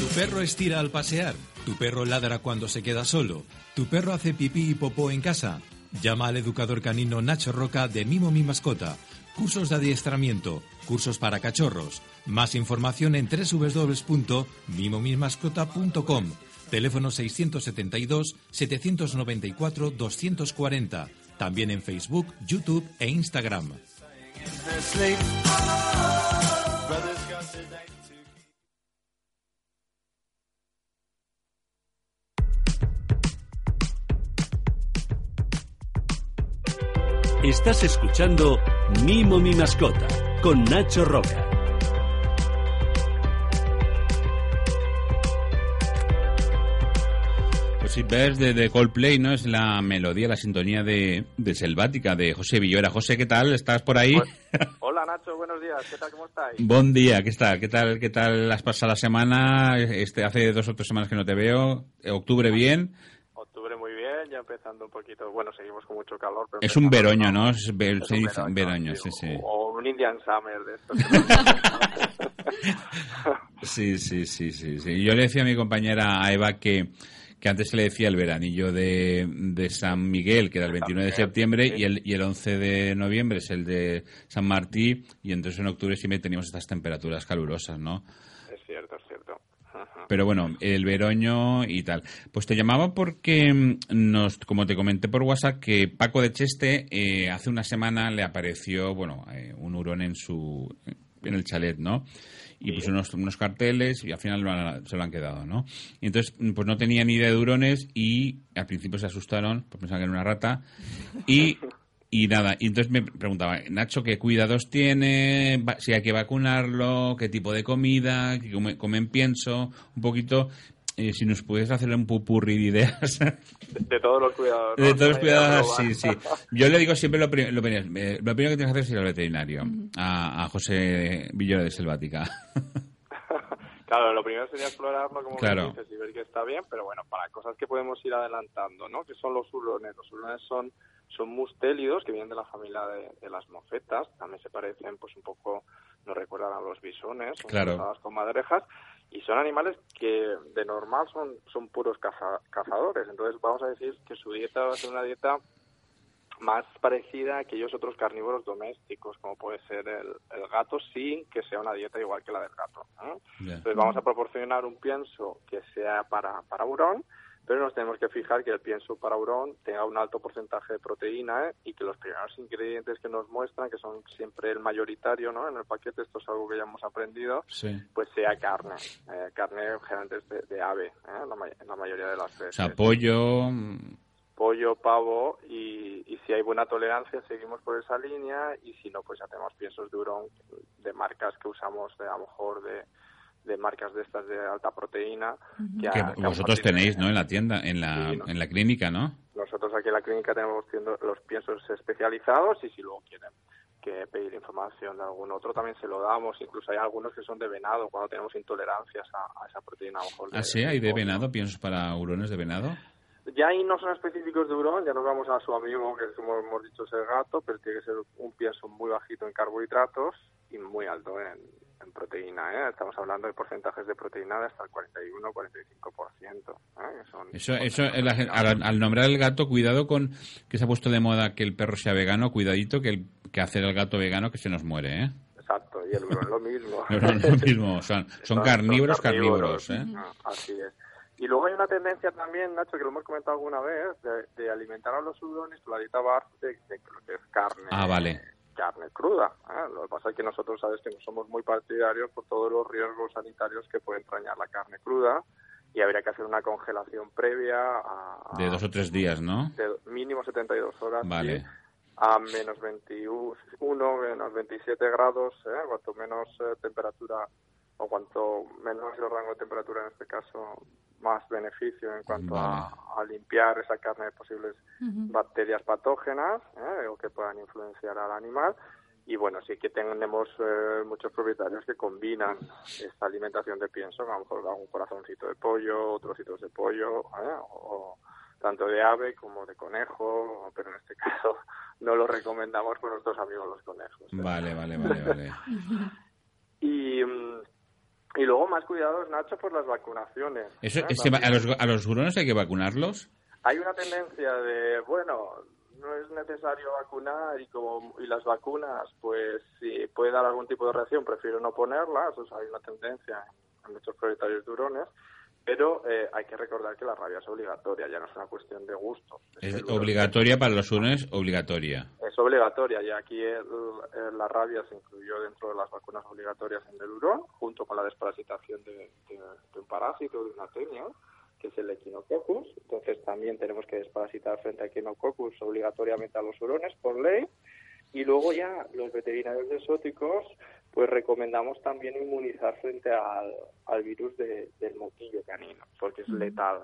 [SPEAKER 7] Tu perro estira al pasear. Tu perro ladra cuando se queda solo. Tu perro hace pipí y popó en casa. Llama al educador canino Nacho Roca de Mimo Mi Mascota. Cursos de adiestramiento, cursos para cachorros. Más información en www.mimomismascota.com. Teléfono 672 794 240. También en Facebook, YouTube e Instagram.
[SPEAKER 1] Estás escuchando Mimo mi mascota con Nacho Roca.
[SPEAKER 5] Sí, ves de, de Coldplay, ¿no? Es la melodía, la sintonía de, de Selvática, de José Villora. José, ¿qué tal? ¿Estás por ahí?
[SPEAKER 10] Hola Nacho, buenos días, ¿qué tal? ¿Cómo estáis?
[SPEAKER 5] Buen día, ¿qué tal? ¿Qué tal, qué tal has pasado la semana? Este, hace dos o tres semanas que no te veo. ¿Octubre bien?
[SPEAKER 10] Octubre muy bien, ya empezando un poquito, bueno, seguimos con mucho calor. Pero
[SPEAKER 5] Es un veroño,
[SPEAKER 10] ¿no?
[SPEAKER 5] Es ve-
[SPEAKER 10] Es un veroño,
[SPEAKER 5] veroño, sí, sí.
[SPEAKER 10] O un Indian Summer de estos.
[SPEAKER 5] Sí, sí, sí, sí, sí. Yo le decía a mi compañera a Eva que, que antes se le decía el veranillo de, de San Miguel, que era el 29 de septiembre, y el, y el 11 de noviembre es el de San Martí, y entonces en octubre siempre teníamos estas temperaturas calurosas, ¿no?
[SPEAKER 10] es cierto, es cierto.
[SPEAKER 5] Pero bueno, el veroño y tal. Pues te llamaba porque mm, nos, como te comenté por WhatsApp, que Paco de Cheste eh, hace una semana le apareció, bueno, eh, un hurón en su, en el chalet, ¿no? Y puso unos, unos carteles y al final lo han- se lo han quedado, ¿no? Y entonces, mm, pues no tenía ni idea de hurones y al principio se asustaron, pues pensaban que era una rata. Y y nada, y entonces me preguntaba, Nacho, ¿qué cuidados tiene? Si hay que vacunarlo, qué tipo de comida, qué come- comen pienso, un poquito, eh, si nos puedes hacer un pupurri de ideas.
[SPEAKER 10] De, todos los cuidados. ¿no?
[SPEAKER 5] De todos los cuidados,
[SPEAKER 10] global.
[SPEAKER 5] sí, sí. Yo le digo siempre lo, pri- lo, primero, eh, lo primero que tienes que hacer es ir al veterinario, a, a José Villora de Selvática.
[SPEAKER 10] Claro, lo primero sería explorarlo, como
[SPEAKER 5] Claro.
[SPEAKER 10] dices, y ver que está bien, pero bueno, para cosas que podemos ir adelantando, ¿no? Que son los hurones. Los hurones son, son mustélidos, que vienen de la familia de, de las mofetas, también se parecen, pues un poco, nos recuerdan a los bisones, son
[SPEAKER 5] Claro.
[SPEAKER 10] con madrejas, y son animales que de normal son, son puros caza- cazadores, entonces vamos a decir que su dieta va a ser una dieta más parecida a aquellos otros carnívoros domésticos, como puede ser el, el gato, sin que sea una dieta igual que la del gato. ¿eh? Entonces vamos a proporcionar un pienso que sea para, para hurón, pero nos tenemos que fijar que el pienso para hurón tenga un alto porcentaje de proteína ¿eh? y que los primeros ingredientes que nos muestran, que son siempre el mayoritario ¿no? en el paquete, esto es algo que ya hemos aprendido,
[SPEAKER 5] Sí.
[SPEAKER 10] pues sea carne, eh, carne generalmente de, de ave, ¿eh? la, may- la mayoría de las
[SPEAKER 5] O
[SPEAKER 10] veces
[SPEAKER 5] sea, pollo, mm,
[SPEAKER 10] pollo, pavo y, y si hay buena tolerancia seguimos por esa línea y si no pues hacemos piensos de hurón de marcas que usamos de a lo mejor de, de marcas de estas de alta proteína que, a-
[SPEAKER 5] que vosotros tenéis, ¿no? En la tienda, en la,
[SPEAKER 10] Sí, ¿no?
[SPEAKER 5] en la clínica, ¿no?
[SPEAKER 10] nosotros aquí en la clínica tenemos los piensos especializados y si luego quieren que pedir información de algún otro también se lo damos incluso hay algunos que son de venado cuando tenemos intolerancias a, a esa proteína a lo mejor
[SPEAKER 5] Ah, sí, hay de venado, piensos para hurones de venado.
[SPEAKER 10] Ya ahí no son específicos de hurón, ya nos vamos a su amigo, que como hemos dicho es el gato, pero tiene que ser un pienso muy bajito en carbohidratos y muy alto en, en proteína. ¿eh? Estamos hablando de porcentajes de proteína de hasta el 41-45%. ¿eh?
[SPEAKER 5] Eso, eso el- al, al nombrar el gato, cuidado con que se ha puesto de moda que el perro sea vegano, cuidadito que, el, que hacer el gato vegano que se nos muere, ¿eh?
[SPEAKER 10] Exacto, y el hurón lo mismo.
[SPEAKER 5] No, lo mismo, son, son carnívoros, carnívoros, ¿eh?
[SPEAKER 10] Ah, Así es. Y luego hay una tendencia también, Nacho, que lo hemos comentado alguna vez, de, de alimentar a los hurones con la dieta bar de, de es carne.
[SPEAKER 5] Ah, vale.
[SPEAKER 10] Carne cruda. ¿eh? Lo que pasa es que nosotros, sabes, que no somos muy partidarios por todos los riesgos sanitarios que puede entrañar la carne cruda y habría que hacer una congelación previa a,
[SPEAKER 5] De dos o tres días, ¿no?
[SPEAKER 10] de mínimo 72 horas.
[SPEAKER 5] Vale.
[SPEAKER 10] sí. a menos 21, menos 27 grados, ¿eh? cuanto menos eh, temperatura o cuanto menos el rango de temperatura en este caso, más beneficio en cuanto a, limpiar esa carne de posibles bacterias patógenas ¿eh? o que puedan influenciar al animal. Y bueno, sí que tenemos eh, muchos propietarios que combinan esta alimentación de pienso, a lo mejor un corazoncito de pollo, otros trocitos de pollo, ¿eh? o tanto de ave como de conejo, pero en este caso no lo recomendamos por nuestros amigos los conejos.
[SPEAKER 5] Vale, vale, vale, vale.
[SPEAKER 10] y mm, y luego más cuidados, Nacho, por las vacunaciones.
[SPEAKER 5] Eso, ¿a, los, ¿A los hurones hay que vacunarlos?
[SPEAKER 10] Hay una tendencia de, bueno, no es necesario vacunar y como y las vacunas, pues si puede dar algún tipo de reacción, prefiero no ponerlas. O sea, hay una tendencia en muchos propietarios de hurones pero eh, hay que recordar que la rabia es obligatoria, ya no es una cuestión de gusto.
[SPEAKER 5] Es, obligatoria para los hurones, obligatoria.
[SPEAKER 10] Es obligatoria, y aquí la rabia se incluyó dentro de las vacunas obligatorias en el hurón, junto con la desparasitación de, un parásito, de una tenia, que es el Echinococcus. Entonces también tenemos que desparasitar frente a Echinococcus obligatoriamente a los hurones por ley. Y luego ya los veterinarios exóticos pues recomendamos también inmunizar frente al, al virus del moquillo canino, porque es letal.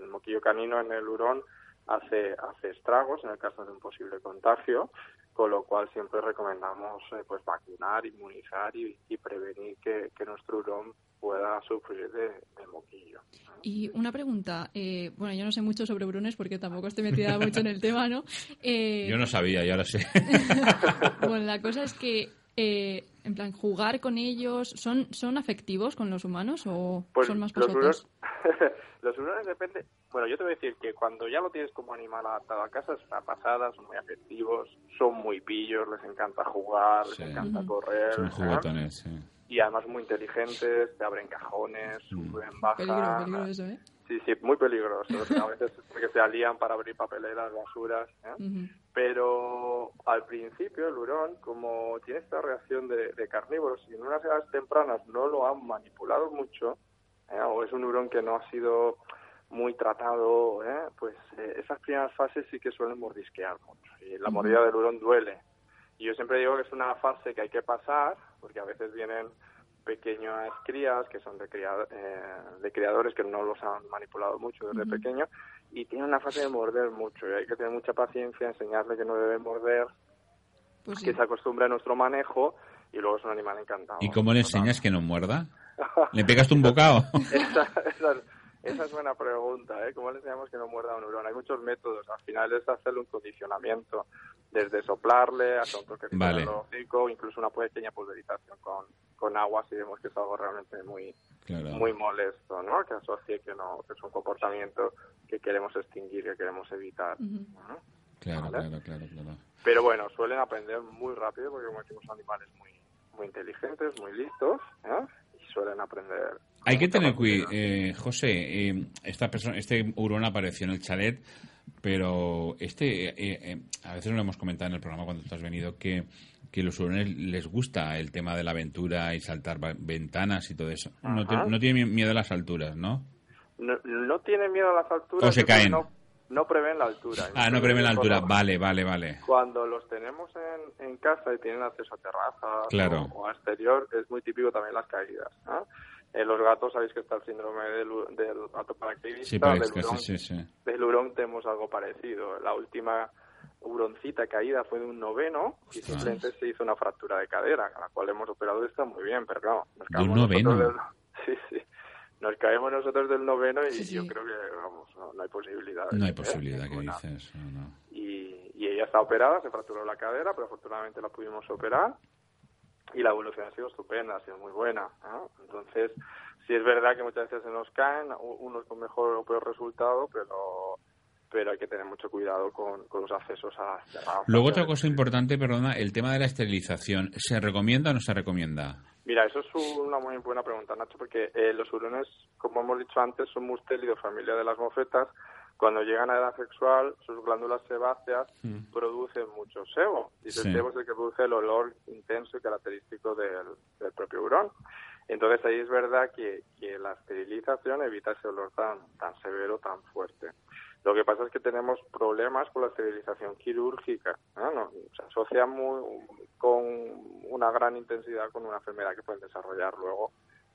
[SPEAKER 10] El moquillo canino en el hurón hace, hace estragos en el caso de un posible contagio, con lo cual siempre recomendamos eh, pues vacunar, inmunizar y, prevenir que, nuestro hurón pueda sufrir de, moquillo.
[SPEAKER 6] Y una pregunta, eh, bueno, yo no sé mucho sobre hurones porque tampoco estoy metida mucho en el tema, ¿no?
[SPEAKER 5] Eh, yo no sabía, y ahora sé.
[SPEAKER 6] bueno, la cosa es que eh, en plan, jugar con ellos, ¿son, son afectivos con los humanos o
[SPEAKER 10] pues
[SPEAKER 6] son más
[SPEAKER 10] pasotes? Los hurones depende... Bueno, yo te voy a decir que cuando ya lo tienes como animal adaptado a casa, es una pasada, son muy afectivos, son muy pillos, les encanta jugar, les encanta correr.
[SPEAKER 5] Son juguetones, sí
[SPEAKER 10] y además muy inteligentes, te abren cajones, suben, bajan.
[SPEAKER 6] Peligro, eso, ¿eh?
[SPEAKER 10] Sí, sí, muy peligroso. a veces porque se alían para abrir papeleras, basuras. ¿eh? Pero al principio el hurón, como tiene esta reacción de, carnívoros y en unas edades tempranas no lo han manipulado mucho, ¿eh? o es un hurón que no ha sido muy tratado, ¿eh? pues esas primeras fases sí que suelen mordisquear mucho. Y la mordida del hurón duele. Y yo siempre digo que es una fase que hay que pasar, porque a veces vienen pequeñas crías que son de, eh, de criadores que no los han manipulado mucho desde pequeño y tienen una fase de morder mucho y hay que tener mucha paciencia, enseñarle que no debe morder, pues que se acostumbre a nuestro manejo y luego es un animal encantado.
[SPEAKER 5] ¿Y cómo le enseñas que no muerda? ¿Le pegas un bocado?
[SPEAKER 10] Esa es buena pregunta, ¿eh? ¿Cómo le enseñamos que no muerda un hurón? Hay muchos métodos. Al final es hacerle un condicionamiento, desde soplarle hasta un toque vale. incluso una pequeña pulverización con, con agua si vemos que es algo realmente muy muy molesto, ¿no? Que asocie que no que es un comportamiento que queremos extinguir, que queremos evitar.
[SPEAKER 5] Claro, claro, claro, claro.
[SPEAKER 10] Pero bueno, suelen aprender muy rápido porque como decimos son animales muy muy inteligentes, muy listos, ¿eh? Suelen aprender
[SPEAKER 5] hay que tener cuidado, eh, José, eh, esta persona, este hurón apareció en el chalet, pero este, eh, a veces lo hemos comentado en el programa cuando tú has venido, que, que los hurones les gusta el tema de la aventura y saltar ventanas y todo eso. No, no tiene miedo a las alturas, ¿no?
[SPEAKER 10] No, no tiene miedo a las alturas.
[SPEAKER 5] O se caen.
[SPEAKER 10] No, prevén la altura.
[SPEAKER 5] Ah, no prevén la altura. Vale, vale, vale.
[SPEAKER 10] Cuando los tenemos en, en casa y tienen acceso a terraza o, a exterior, es muy típico también las caídas. En los gatos sabéis que está el síndrome del, del gato paracaidista.
[SPEAKER 5] Sí, del, hurón, sí, sí,
[SPEAKER 10] del hurón tenemos algo parecido. La última huroncita caída fue de un noveno y simplemente se hizo una fractura de cadera, a la cual hemos operado y está muy bien, pero claro,
[SPEAKER 5] ¿De un noveno?
[SPEAKER 10] sí, sí. Nos caemos nosotros del noveno y yo creo que, vamos, no, hay posibilidad.
[SPEAKER 5] No hay posibilidad, que dices.
[SPEAKER 10] Y, y ella está operada, se fracturó la cadera, pero afortunadamente la pudimos operar y la evolución ha sido estupenda, ha sido muy buena. Entonces, sí es verdad que muchas veces se nos caen, unos con mejor o peor resultado, pero pero hay que tener mucho cuidado con, los accesos a las
[SPEAKER 5] Luego otra cosa importante, perdona, el tema de la esterilización. ¿Se recomienda o no se recomienda?
[SPEAKER 10] Mira, eso es una muy buena pregunta, Nacho, porque eh, los hurones, como hemos dicho antes, son mustélidos, familia de las mofetas, cuando llegan a edad sexual, sus glándulas sebáceas mm. producen mucho sebo. Y el sebo es el que produce el olor intenso y característico del, propio hurón. Entonces ahí es verdad que, la esterilización evita ese olor tan, tan severo, tan fuerte. Lo que pasa es que tenemos problemas con la esterilización quirúrgica. ¿no? se asocia muy, con una gran intensidad con una enfermedad que pueden desarrollar luego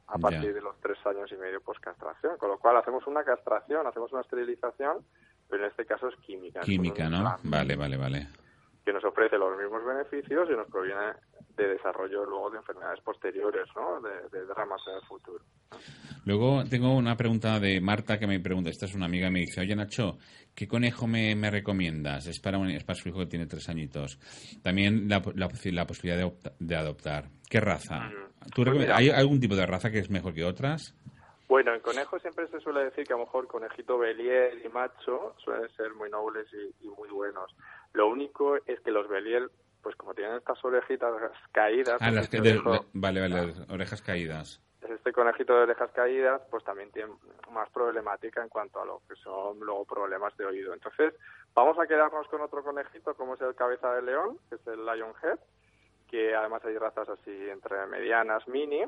[SPEAKER 10] a partir de los tres años y medio post-castración. Con lo cual hacemos una castración, hacemos una esterilización, pero en este caso es química.
[SPEAKER 5] Química, ¿no? Vale, vale, vale.
[SPEAKER 10] Que nos ofrece los mismos beneficios y nos proviene de desarrollo luego de enfermedades posteriores, ¿no? De, de dramas en el futuro.
[SPEAKER 5] Luego tengo una pregunta de Marta que me pregunta, esta es una amiga, me dice, oye Nacho, ¿qué conejo me, recomiendas? Es para, un, es para su hijo que tiene tres añitos. También la, la, posibilidad de, adoptar. ¿Qué raza? Mm. Pues ¿Hay algún tipo de raza que es mejor que otras?
[SPEAKER 10] Bueno, en conejo siempre se suele decir que a lo mejor conejito beliel y macho suelen ser muy nobles y, muy buenos. Lo único es que los beliel pues como tienen estas orejitas caídas...
[SPEAKER 5] Ah, las que vale, vale, orejas caídas.
[SPEAKER 10] Este conejito de orejas caídas, pues también tiene más problemática en cuanto a lo que son luego problemas de oído. Entonces, vamos a quedarnos con otro conejito, como es el cabeza de león, que es el Lionhead, que además hay razas así entre medianas, mini,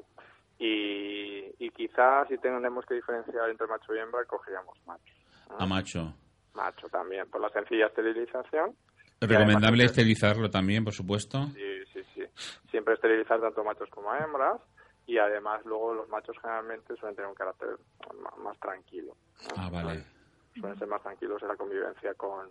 [SPEAKER 10] y, y quizás si tenemos que diferenciar entre macho y hembra, cogeríamos macho.
[SPEAKER 5] A macho.
[SPEAKER 10] Macho también, por la sencilla esterilización
[SPEAKER 5] Recomendable esterilizarlo también, por supuesto.
[SPEAKER 10] Sí, sí, sí. Siempre esterilizar tanto machos como hembras y además luego los machos generalmente suelen tener un carácter más, tranquilo.
[SPEAKER 5] Ah, vale.
[SPEAKER 10] Suelen ser más tranquilos en la convivencia con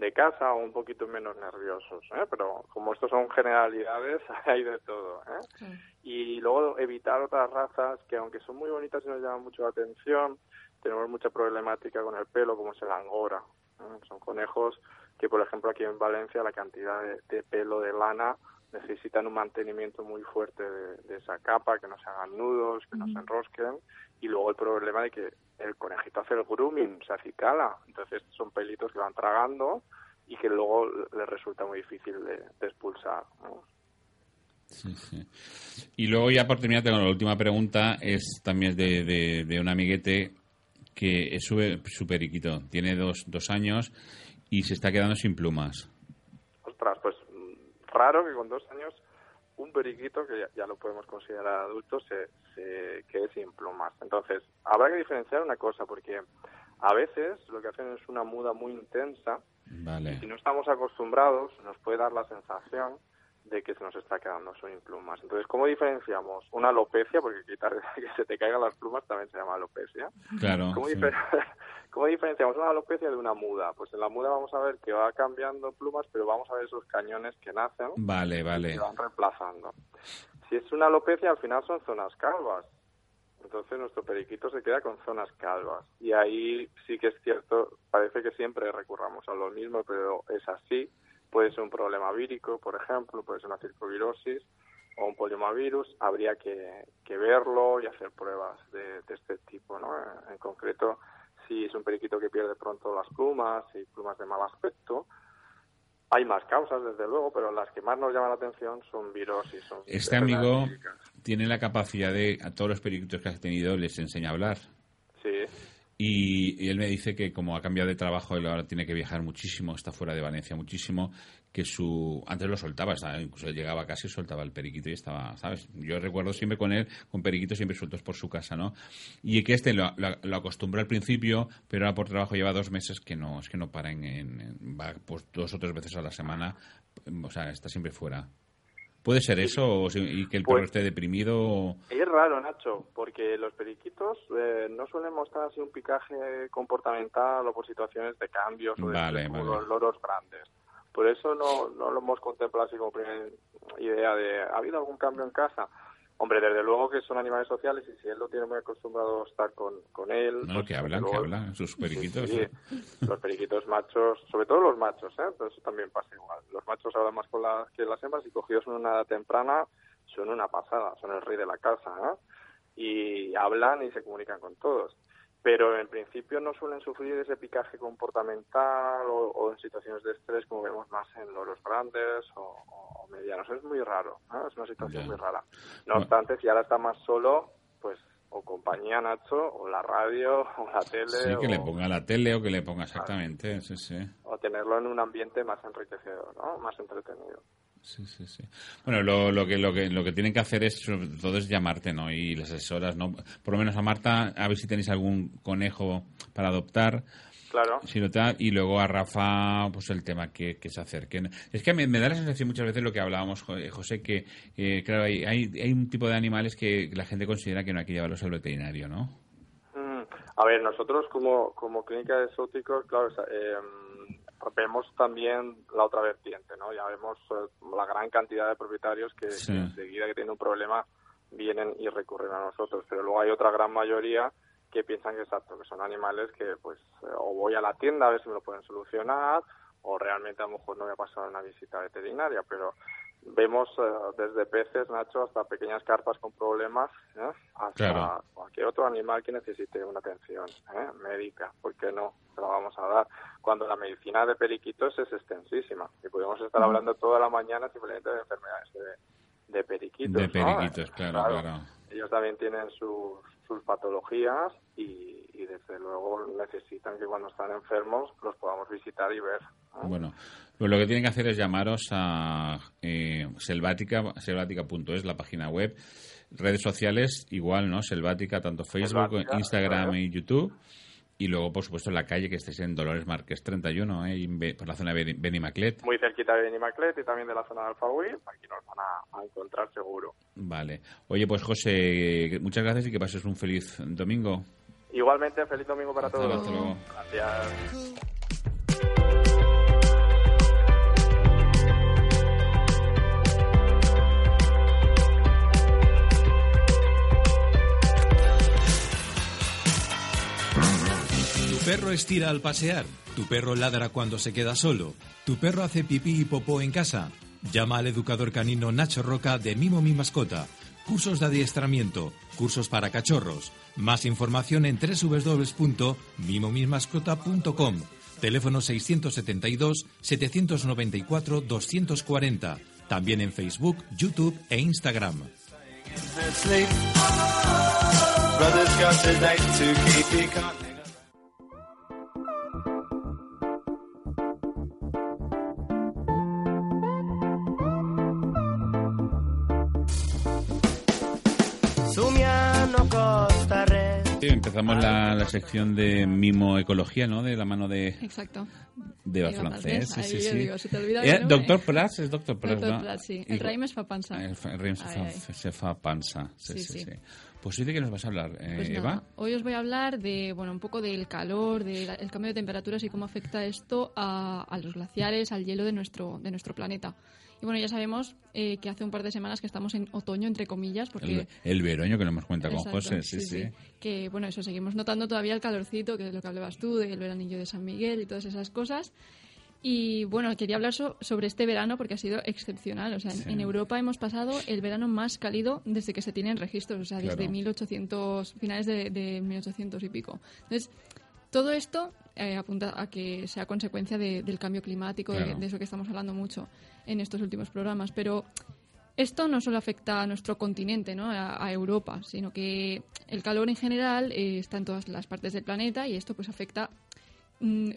[SPEAKER 10] de casa o un poquito menos nerviosos, ¿eh? pero como estos son generalidades, hay de todo. ¿eh? Y luego evitar otras razas que aunque son muy bonitas y nos llaman mucho la atención, tenemos mucha problemática con el pelo, como es el angora. ¿eh? Son conejos que por ejemplo aquí en Valencia la cantidad de, pelo de lana necesitan un mantenimiento muy fuerte de, esa capa, que no se hagan nudos, que no se enrosquen, y luego el problema de que el conejito hace el grooming, se acicala, entonces son pelitos que van tragando y que luego les resulta muy difícil de, expulsar.
[SPEAKER 5] Sí, sí. Y luego ya por terminar tengo la última pregunta, es también de, de, de un amiguete que es su periquito, tiene dos, dos años y se está quedando sin plumas.
[SPEAKER 10] Ostras, pues raro que con dos años un periquito, que ya, lo podemos considerar adulto, se, se quede sin plumas. Entonces, habrá que diferenciar una cosa, porque a veces lo que hacen es una muda muy intensa.
[SPEAKER 5] Vale.
[SPEAKER 10] Y si no estamos acostumbrados, nos puede dar la sensación de que se nos está quedando sin plumas. Entonces, ¿cómo diferenciamos una alopecia? Porque quitar que se te caigan las plumas también se llama alopecia.
[SPEAKER 5] Claro.
[SPEAKER 10] ¿Cómo, diferenciamos una alopecia de una muda? Pues en la muda vamos a ver que va cambiando plumas, pero vamos a ver esos cañones que nacen.
[SPEAKER 5] Vale, vale.
[SPEAKER 10] Y van reemplazando. Si es una alopecia, al final son zonas calvas. Entonces nuestro periquito se queda con zonas calvas. Y ahí sí que es cierto, parece que siempre recurramos a lo mismo, pero es así Puede ser un problema vírico, por ejemplo, puede ser una circovirosis o un poliomavirus. Habría que, verlo y hacer pruebas de, este tipo, ¿no? En, concreto, si es un periquito que pierde pronto las plumas y plumas de mal aspecto, hay más causas, desde luego, pero las que más nos llaman la atención son virosis. Son
[SPEAKER 5] este amigo tiene la capacidad de, a todos los periquitos que has tenido, les enseña a hablar.
[SPEAKER 10] Sí.
[SPEAKER 5] Y, él me dice que como ha cambiado de trabajo, él ahora tiene que viajar muchísimo, está fuera de Valencia muchísimo, que su antes lo soltaba, incluso él llegaba casi y soltaba el periquito y estaba, ¿sabes? Yo recuerdo siempre con él, con periquitos siempre sueltos por su casa, ¿no? Y que este lo, lo, acostumbró al principio, pero ahora por trabajo lleva dos meses que no, es que no para en, va pues dos o tres veces a la semana, o sea, está siempre fuera. ¿Puede ser eso o y que el perro pues esté deprimido?
[SPEAKER 10] Es raro, Nacho, porque los periquitos eh, no suelen mostrar así un picaje comportamental o por situaciones de cambios o de los loros grandes. Por eso no, no lo hemos contemplado así como primera idea de ¿ha habido algún cambio en casa? Hombre, desde luego que son animales sociales y si él lo tiene muy acostumbrado a estar con, con él...
[SPEAKER 5] No, pues que hablan, que hablan, sus periquitos.
[SPEAKER 10] Sí, los periquitos machos, sobre todo los machos, ¿eh? Pero eso también pasa igual. Los machos hablan más con las, que las hembras y cogidos en una edad temprana son una pasada, son el rey de la casa, ¿eh? Y hablan y se comunican con todos pero en principio no suelen sufrir ese picaje comportamental o, en situaciones de estrés como vemos más en los grandes o, medianos. Es muy raro, es una situación muy rara. No obstante, si ahora está más solo, pues o compañía Nacho, o la radio, o la tele.
[SPEAKER 5] Sí, que le ponga la tele o que le ponga exactamente, sí, sí.
[SPEAKER 10] O tenerlo en un ambiente más enriquecedor, ¿no? Más entretenido.
[SPEAKER 5] Sí, sí, sí. Bueno, lo, lo, que, lo, que, lo que tienen que hacer es, sobre todo, es llamarte, ¿no? Y las asesoras, ¿no? Por lo menos a Marta, a ver si tenéis algún conejo para adoptar.
[SPEAKER 10] Claro.
[SPEAKER 5] Si no te- y luego a Rafa, pues el tema que, que se acerquen. Es que me, me da la sensación muchas veces lo que hablábamos, Jo- José, que, eh, claro, hay, hay, hay un tipo de animales que la gente considera que no hay que llevarlos al veterinario, ¿no?
[SPEAKER 10] Mm, A ver, nosotros como, como clínica de zootecos, claro, eh, vemos también la otra vertiente, ¿no? Ya vemos eh, la gran cantidad de propietarios que,
[SPEAKER 5] Sí.
[SPEAKER 10] enseguida que tienen un problema vienen y recurren a nosotros, pero luego hay otra gran mayoría que piensan que exacto, que son animales que pues eh, o voy a la tienda a ver si me lo pueden solucionar o realmente a lo mejor no voy a pasar una visita veterinaria, pero vemos eh, desde peces, Nacho, hasta pequeñas carpas con problemas, ¿eh? hasta
[SPEAKER 5] Claro.
[SPEAKER 10] cualquier otro animal que necesite una atención ¿eh? médica, ¿por qué no? Se la vamos a dar. Cuando la medicina de periquitos es extensísima y podemos estar hablando toda la mañana simplemente de enfermedades de, de periquitos.
[SPEAKER 5] De
[SPEAKER 10] ¿no?
[SPEAKER 5] periquitos, claro, claro.
[SPEAKER 10] Ellos también tienen sus, sus patologías luego necesitan que cuando están enfermos los podamos visitar y ver. ¿no?
[SPEAKER 5] Bueno, pues lo que tienen que hacer es llamaros a eh, selvática, selvática.es, la página web. Redes sociales, igual, ¿no? Selvática, tanto Facebook,
[SPEAKER 10] Selvática,
[SPEAKER 5] Instagram y YouTube. Y luego, por supuesto, en la calle, que estéis en Dolores Márquez 31, ¿eh? por la zona de Beni- Benimaclet.
[SPEAKER 10] Muy cerquita de Benimaclet y también de la zona de Alfagüí, aquí nos van a, a encontrar seguro.
[SPEAKER 5] Vale. Oye, pues José, muchas gracias y que pases un feliz domingo.
[SPEAKER 10] Igualmente, feliz domingo para
[SPEAKER 5] Hasta
[SPEAKER 10] todos.
[SPEAKER 5] luego, hasta luego.
[SPEAKER 10] Gracias.
[SPEAKER 7] Tu perro estira al pasear, tu perro ladra cuando se queda solo, tu perro hace pipí y popó en casa. Llama al educador canino Nacho Roca de Mimo Mi Mascota. Cursos de adiestramiento, cursos para cachorros. Más información en www.mimomismascota.com. Teléfono 672 794 240. También en Facebook, YouTube e Instagram.
[SPEAKER 5] Empezamos la, la sección de mimo ecología, ¿no? De la mano de,
[SPEAKER 6] Exacto.
[SPEAKER 5] de
[SPEAKER 6] Digo,
[SPEAKER 5] francés. Sí, sí, sí.
[SPEAKER 6] digo, se te olvida
[SPEAKER 5] Eh. Doctor Prats, es Doctor Prats,
[SPEAKER 6] Doctor
[SPEAKER 5] ¿no?
[SPEAKER 6] Prats, sí. El raïm es fa pansa.
[SPEAKER 5] El, el raïm se, fa, se fa pansa. Sí,
[SPEAKER 6] Sí,
[SPEAKER 5] sí,
[SPEAKER 6] sí.
[SPEAKER 5] Sí. Pues sí, ¿de qué nos vas a hablar, eh,
[SPEAKER 6] Pues
[SPEAKER 5] Eva?
[SPEAKER 6] nada, hoy os voy a hablar de, bueno, un poco del calor, del cambio de temperaturas y cómo afecta esto a, a los glaciares, al hielo de nuestro, de nuestro planeta. Y bueno, ya sabemos eh, que hace un par de semanas que estamos en otoño, entre comillas, porque...
[SPEAKER 5] El, el veroño que nos hemos cuenta con José, sí, sí.
[SPEAKER 6] Que bueno, eso seguimos notando todavía el calorcito, que es lo que hablabas tú, del veranillo de San Miguel y todas esas cosas. Y bueno, quería hablar so- sobre este verano porque ha sido excepcional. O sea, en-
[SPEAKER 5] Sí.
[SPEAKER 6] en Europa hemos pasado el verano más cálido desde que se tienen registros, o sea, desde
[SPEAKER 5] Claro.
[SPEAKER 6] 1800, finales de, de 1800 y pico. Entonces, todo esto eh, apunta a que sea consecuencia de- del cambio climático, de-
[SPEAKER 5] Claro.
[SPEAKER 6] de eso que estamos hablando mucho en estos últimos programas. Pero esto no solo afecta a nuestro continente, ¿no? a, a Europa, sino que el calor en general eh, está en todas las partes del planeta y esto pues afecta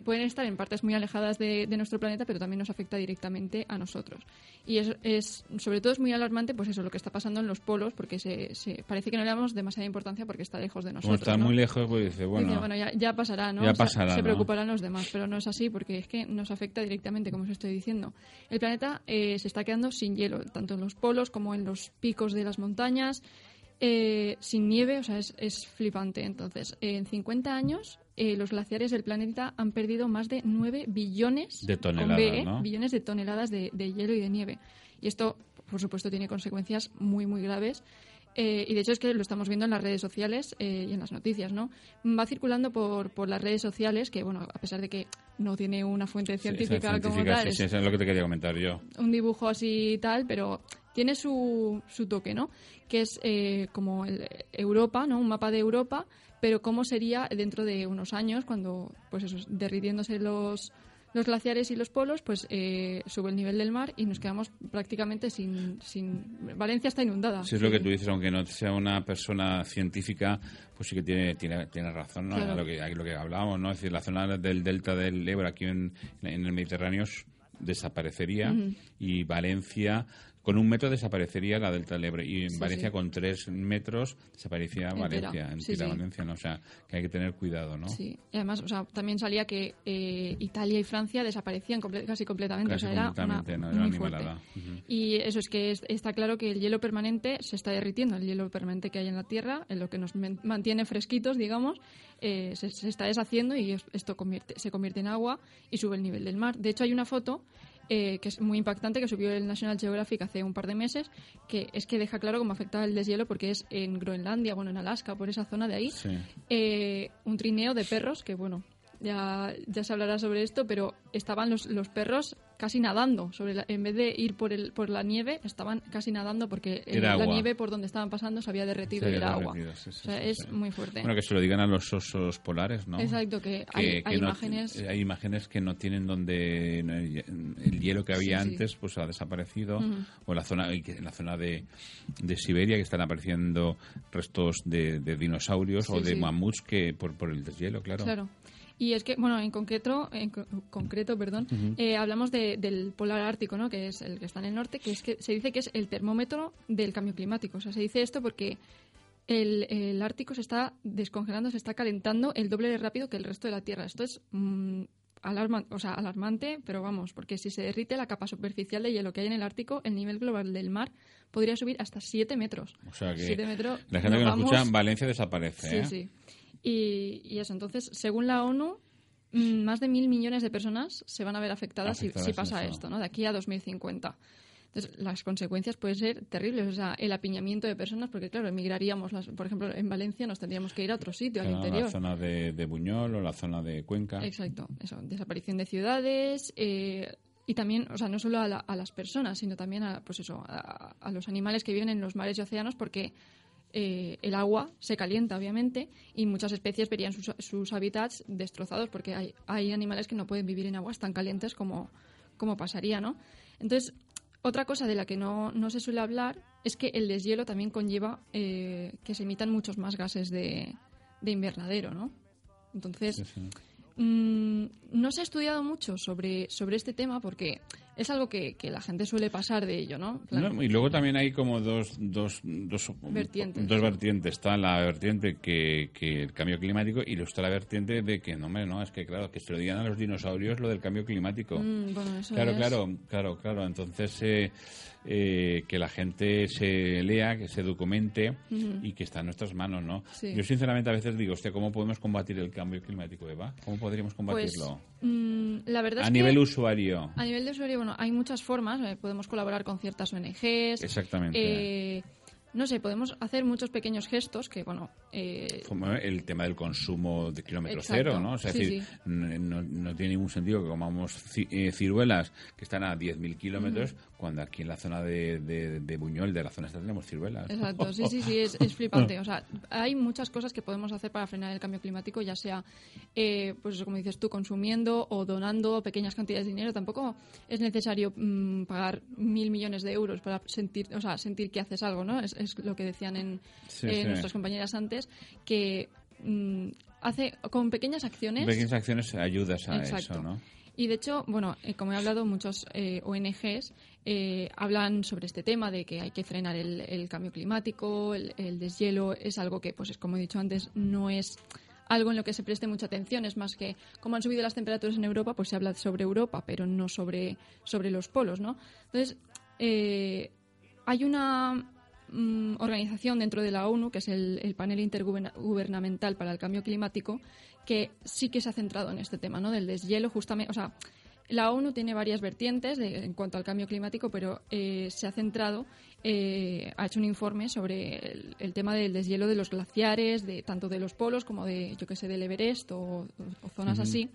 [SPEAKER 6] pueden estar en partes muy alejadas de, de nuestro planeta, pero también nos afecta directamente a nosotros. Y es, es, sobre todo es muy alarmante, pues eso, lo que está pasando en los polos, porque se, se- parece que no le damos demasiada importancia porque está lejos de
[SPEAKER 5] Como
[SPEAKER 6] nosotros.
[SPEAKER 5] está
[SPEAKER 6] ¿no?
[SPEAKER 5] muy lejos, pues dice,
[SPEAKER 6] Dice,
[SPEAKER 5] bueno,
[SPEAKER 6] ya, ya pasará, ¿no?
[SPEAKER 5] ya
[SPEAKER 6] O sea,
[SPEAKER 5] pasará,
[SPEAKER 6] se preocuparán los demás, pero no es así porque es que nos afecta directamente, como os estoy diciendo. El planeta eh, se está quedando sin hielo, tanto en los polos como en los picos de las montañas, eh, sin nieve, o sea, es, es flipante. Entonces, eh, en 50 años, eh, los glaciares del planeta han perdido más de 9 billones
[SPEAKER 5] De toneladas,
[SPEAKER 6] B.
[SPEAKER 5] ¿no?
[SPEAKER 6] billones de toneladas de, de hielo y de nieve. Y esto, por supuesto, tiene consecuencias muy, muy graves. Eh, y de hecho es que lo estamos viendo en las redes sociales eh, y en las noticias, ¿no? Va circulando por, por las redes sociales, que, bueno, a pesar de que no tiene una fuente
[SPEAKER 5] Sí,
[SPEAKER 6] científica, como
[SPEAKER 5] científica,
[SPEAKER 6] tal,
[SPEAKER 5] sí, sí, eso es lo que te quería comentar yo.
[SPEAKER 6] un dibujo así y tal, pero tiene su, su toque, ¿no? Que es eh, como el- Europa, ¿no? Un mapa de Europa, pero cómo sería dentro de unos años cuando, pues eso, derritiéndose los, los glaciares y los polos, pues eh, sube el nivel del mar y nos quedamos prácticamente sin... sin Valencia está inundada.
[SPEAKER 5] Si es lo que tú dices, aunque no sea una persona científica, pues sí que tiene, tiene, tiene razón, ¿no?
[SPEAKER 6] Claro.
[SPEAKER 5] Lo que, lo que hablábamos, ¿no? Es decir, la zona del delta del Ebro aquí en, en el Mediterráneo es desaparecería y Valencia con un metro desaparecería la Delta del Ebre y en
[SPEAKER 6] Sí,
[SPEAKER 5] Valencia
[SPEAKER 6] sí.
[SPEAKER 5] con tres metros desaparecía
[SPEAKER 6] Entera.
[SPEAKER 5] Valencia, entera
[SPEAKER 6] sí.
[SPEAKER 5] Valencia, ¿no? o sea que hay que tener cuidado, ¿no?
[SPEAKER 6] Sí, y además, o sea, también salía que eh, Italia y Francia desaparecían comple- casi completamente.
[SPEAKER 5] Casi
[SPEAKER 6] o sea, era
[SPEAKER 5] completamente,
[SPEAKER 6] una-
[SPEAKER 5] ¿no? Era
[SPEAKER 6] muy fuerte. Y eso es que es- está claro que el hielo permanente se está derritiendo. El hielo permanente que hay en la Tierra, en lo que nos men- mantiene fresquitos, digamos, eh, se, se está deshaciendo y es- esto convierte- se convierte en agua y sube el nivel del mar. De hecho, hay una foto eh, que es muy impactante que subió el National Geographic hace un par de meses, que es que deja claro cómo afecta el deshielo porque es en Groenlandia, bueno, en Alaska, por esa zona de ahí,
[SPEAKER 5] Sí.
[SPEAKER 6] eh, un trineo de perros que, bueno, ya, ya se hablará sobre esto, pero estaban los, los perros casi nadando. Sobre la- en vez de ir por, el, por la nieve, estaban casi nadando porque el- la nieve por donde estaban pasando se había derretido y era agua.
[SPEAKER 5] derretido, sí, sí,
[SPEAKER 6] o sea,
[SPEAKER 5] sí,
[SPEAKER 6] es muy fuerte.
[SPEAKER 5] Bueno, que se lo digan a los osos polares, ¿no?
[SPEAKER 6] Exacto, que hay- hay
[SPEAKER 5] no-
[SPEAKER 6] imágenes-
[SPEAKER 5] hay imágenes que no tienen donde el hielo que había antes pues ha desaparecido o en la zona en la zona de, de Siberia que están apareciendo restos de, de dinosaurios o de mamuts que por, por el deshielo, claro.
[SPEAKER 6] Claro. Y es que, bueno, en concreto, en co- concreto perdón, eh, hablamos de- del polar ártico, ¿no? que es el que está en el norte, que es que se dice que es el termómetro del cambio climático. O sea, se dice esto porque el, el Ártico se está descongelando, se está calentando el doble de rápido que el resto de la Tierra. Esto es mm, alarma- o sea, alarmante, pero vamos, porque si se derrite la capa superficial de hielo que hay en el Ártico, el nivel global del mar podría subir hasta 7 metros.
[SPEAKER 5] O sea que
[SPEAKER 6] Siete metros,
[SPEAKER 5] la gente que
[SPEAKER 6] nos
[SPEAKER 5] escucha
[SPEAKER 6] vamos-
[SPEAKER 5] en Valencia desaparece,
[SPEAKER 6] Sí,
[SPEAKER 5] ¿eh?
[SPEAKER 6] sí. Y, y eso, entonces, según la ONU, mm, más de mil millones de personas se van a ver afectadas, si-
[SPEAKER 5] Afectadas
[SPEAKER 6] si, pasa esto, ¿no? De aquí a 2050. Entonces, las consecuencias pueden ser terribles. O sea, el apiñamiento de personas, porque claro, emigraríamos, las- por ejemplo, en Valencia nos tendríamos que ir a otro sitio,
[SPEAKER 5] Claro,
[SPEAKER 6] al interior.
[SPEAKER 5] la zona de, de Buñol o la zona de Cuenca.
[SPEAKER 6] Exacto, eso, desaparición de ciudades eh, y también, o sea, no solo a, la- a las personas, sino también a, pues eso, a, a los animales que viven en los mares y océanos porque eh, el agua se calienta, obviamente, y muchas especies verían sus, sus hábitats destrozados porque hay, hay animales que no pueden vivir en aguas tan calientes como, como pasaría, ¿no? Entonces, otra cosa de la que no, no se suele hablar es que el deshielo también conlleva eh, que se emitan muchos más gases de, de invernadero, ¿no? Entonces,
[SPEAKER 5] Sí, sí.
[SPEAKER 6] Mm, no se ha estudiado mucho sobre, sobre este tema porque es algo que, que la gente suele pasar de ello, ¿no?
[SPEAKER 5] Y luego también hay como dos, dos, dos
[SPEAKER 6] Vertientes.
[SPEAKER 5] Dos vertientes. Está la vertiente que, que el cambio climático y luego está la vertiente de que, no, hombre, no, es que claro, que se lo digan a los dinosaurios lo del cambio climático.
[SPEAKER 6] Mm, bueno, eso
[SPEAKER 5] claro,
[SPEAKER 6] es-
[SPEAKER 5] claro, claro, claro. Entonces, eh, eh, que la gente se lea, que se documente y que está en nuestras manos, ¿no?
[SPEAKER 6] Sí.
[SPEAKER 5] Yo sinceramente a veces digo, hostia, ¿cómo podemos combatir el cambio climático, Eva? ¿Cómo podríamos
[SPEAKER 6] pues,
[SPEAKER 5] combatirlo?
[SPEAKER 6] mm, la verdad
[SPEAKER 5] a
[SPEAKER 6] es
[SPEAKER 5] nivel
[SPEAKER 6] que
[SPEAKER 5] usuario.
[SPEAKER 6] a nivel de usuario, bueno, hay muchas formas. eh, podemos colaborar con ciertas ONGs.
[SPEAKER 5] Exactamente.
[SPEAKER 6] eh, no sé, podemos hacer muchos pequeños gestos que, bueno, eh,
[SPEAKER 5] como el tema del consumo de kilómetro
[SPEAKER 6] Exacto.
[SPEAKER 5] cero, ¿no? O sea, es decir,
[SPEAKER 6] sí.
[SPEAKER 5] no, no tiene ningún sentido que comamos ci- ciruelas que están a 10.000 kilómetros cuando aquí en la zona de, de, de Buñol, de la zona esta, tenemos ciruelas.
[SPEAKER 6] Exacto, sí, sí, sí, es, es flipante. O sea, hay muchas cosas que podemos hacer para frenar el cambio climático, ya sea, eh, pues eso, como dices tú, consumiendo o donando pequeñas cantidades de dinero. Tampoco es necesario mm, pagar mil millones de euros para sentir, o sea, sentir que haces algo, ¿no? Es, es lo que decían en
[SPEAKER 5] Sí,
[SPEAKER 6] eh,
[SPEAKER 5] sí.
[SPEAKER 6] nuestras compañeras antes, que mm, hace con pequeñas acciones.
[SPEAKER 5] Pequeñas acciones ayudas a
[SPEAKER 6] Exacto.
[SPEAKER 5] eso, ¿no?
[SPEAKER 6] Y de hecho, bueno, eh, como he hablado, muchos eh, ONGs eh, hablan sobre este tema de que hay que frenar el, cambio climático, el, el deshielo. Es algo que, pues, es como he dicho antes, no es algo en lo que se preste mucha atención. Es más que, como han subido las temperaturas en Europa, pues se habla sobre Europa, pero no sobre, sobre los polos, ¿no? Entonces, eh, hay una mm, organización dentro de la ONU, que es el Panel Intergubernamental para el Cambio Climático, que sí que se ha centrado en este tema, ¿no? Del deshielo, justamente, o sea, la ONU tiene varias vertientes de- en cuanto al cambio climático, pero eh, se ha centrado, eh, ha hecho un informe sobre el, el tema del deshielo de los glaciares, de tanto de los polos como de, yo que sé, del Everest o, o zonas así.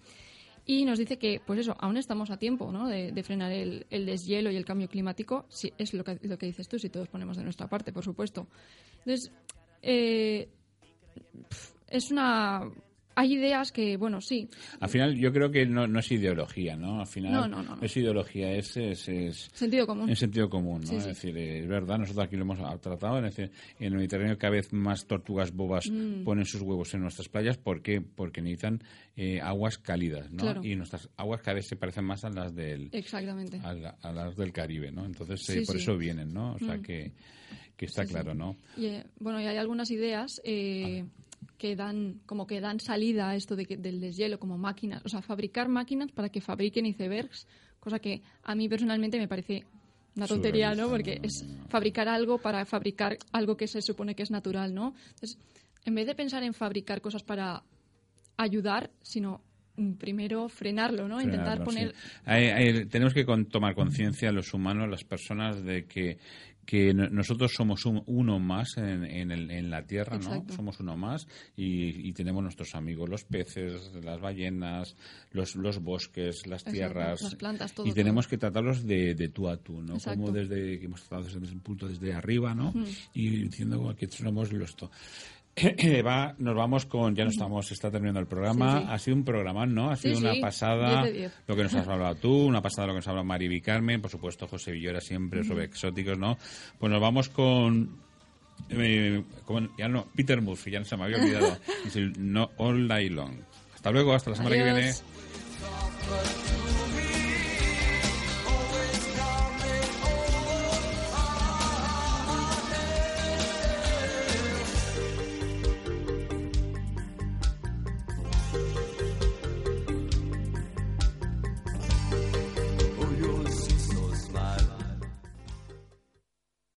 [SPEAKER 6] Y nos dice que, pues eso, aún estamos a tiempo ¿no? de, de frenar el, el deshielo y el cambio climático. Si es lo que, lo que dices tú, si todos ponemos de nuestra parte, por supuesto. Entonces, eh, es una hay ideas que, bueno, sí.
[SPEAKER 5] Al final, yo creo que no, no es ideología, ¿no? Al final,
[SPEAKER 6] no, no, no,
[SPEAKER 5] es ideología, es, es, es,
[SPEAKER 6] Sentido común.
[SPEAKER 5] Es sentido común, ¿no?
[SPEAKER 6] Sí,
[SPEAKER 5] es
[SPEAKER 6] sí.
[SPEAKER 5] decir, es verdad, nosotros aquí lo hemos tratado, es decir, en el Mediterráneo cada vez más tortugas bobas
[SPEAKER 6] Mm.
[SPEAKER 5] ponen sus huevos en nuestras playas. ¿Por qué? Porque necesitan eh, aguas cálidas, ¿no?
[SPEAKER 6] Claro.
[SPEAKER 5] Y nuestras aguas cada vez se parecen más a las del,
[SPEAKER 6] Exactamente.
[SPEAKER 5] a, la- a las del Caribe, ¿no? Entonces,
[SPEAKER 6] Sí,
[SPEAKER 5] eh, por eso vienen, ¿no? O sea,
[SPEAKER 6] Mm.
[SPEAKER 5] que, que está claro, ¿no?
[SPEAKER 6] Y, eh, bueno, y hay algunas ideas eh, que dan como que dan salida a esto de que- del deshielo como máquinas, o sea, fabricar máquinas para que fabriquen icebergs, cosa que a mí personalmente me parece una tontería, ¿no? Porque es fabricar algo para fabricar algo que se supone que es natural, ¿no? Entonces, en vez de pensar en fabricar cosas para ayudar, sino mm, primero frenarlo, ¿no? Intentar poner
[SPEAKER 5] sí. Hay- hay- tenemos que con- tomar conciencia los humanos, las personas, de que, que no- nosotros somos un- uno más en, en el- en la Tierra, ¿no? Somos uno más y, y tenemos nuestros amigos, los peces, las ballenas, los, los bosques, las
[SPEAKER 6] Exacto,
[SPEAKER 5] tierras.
[SPEAKER 6] las plantas, todo,
[SPEAKER 5] y tenemos que tratarlos de, de tú a tú, ¿no?
[SPEAKER 6] Exacto.
[SPEAKER 5] Como desde que hemos tratado desde un punto desde arriba, ¿no? Y diciendo que somos los... to- Va, nos vamos con, ya no estamos, está terminando el programa.
[SPEAKER 6] Sí, sí.
[SPEAKER 5] Ha sido un programa, ¿no? Ha
[SPEAKER 6] Sí,
[SPEAKER 5] sido una
[SPEAKER 6] sí,
[SPEAKER 5] pasada
[SPEAKER 6] 10 de 10.
[SPEAKER 5] lo que nos has hablado tú, una pasada lo que nos ha hablado Mariby y Carmen, por supuesto José Villora siempre sobre exóticos, ¿no? Pues nos vamos con, eh, con- ya no, Peter Murphy, ya no se me había olvidado, es el No All Day Long. Hasta luego, hasta la semana que viene.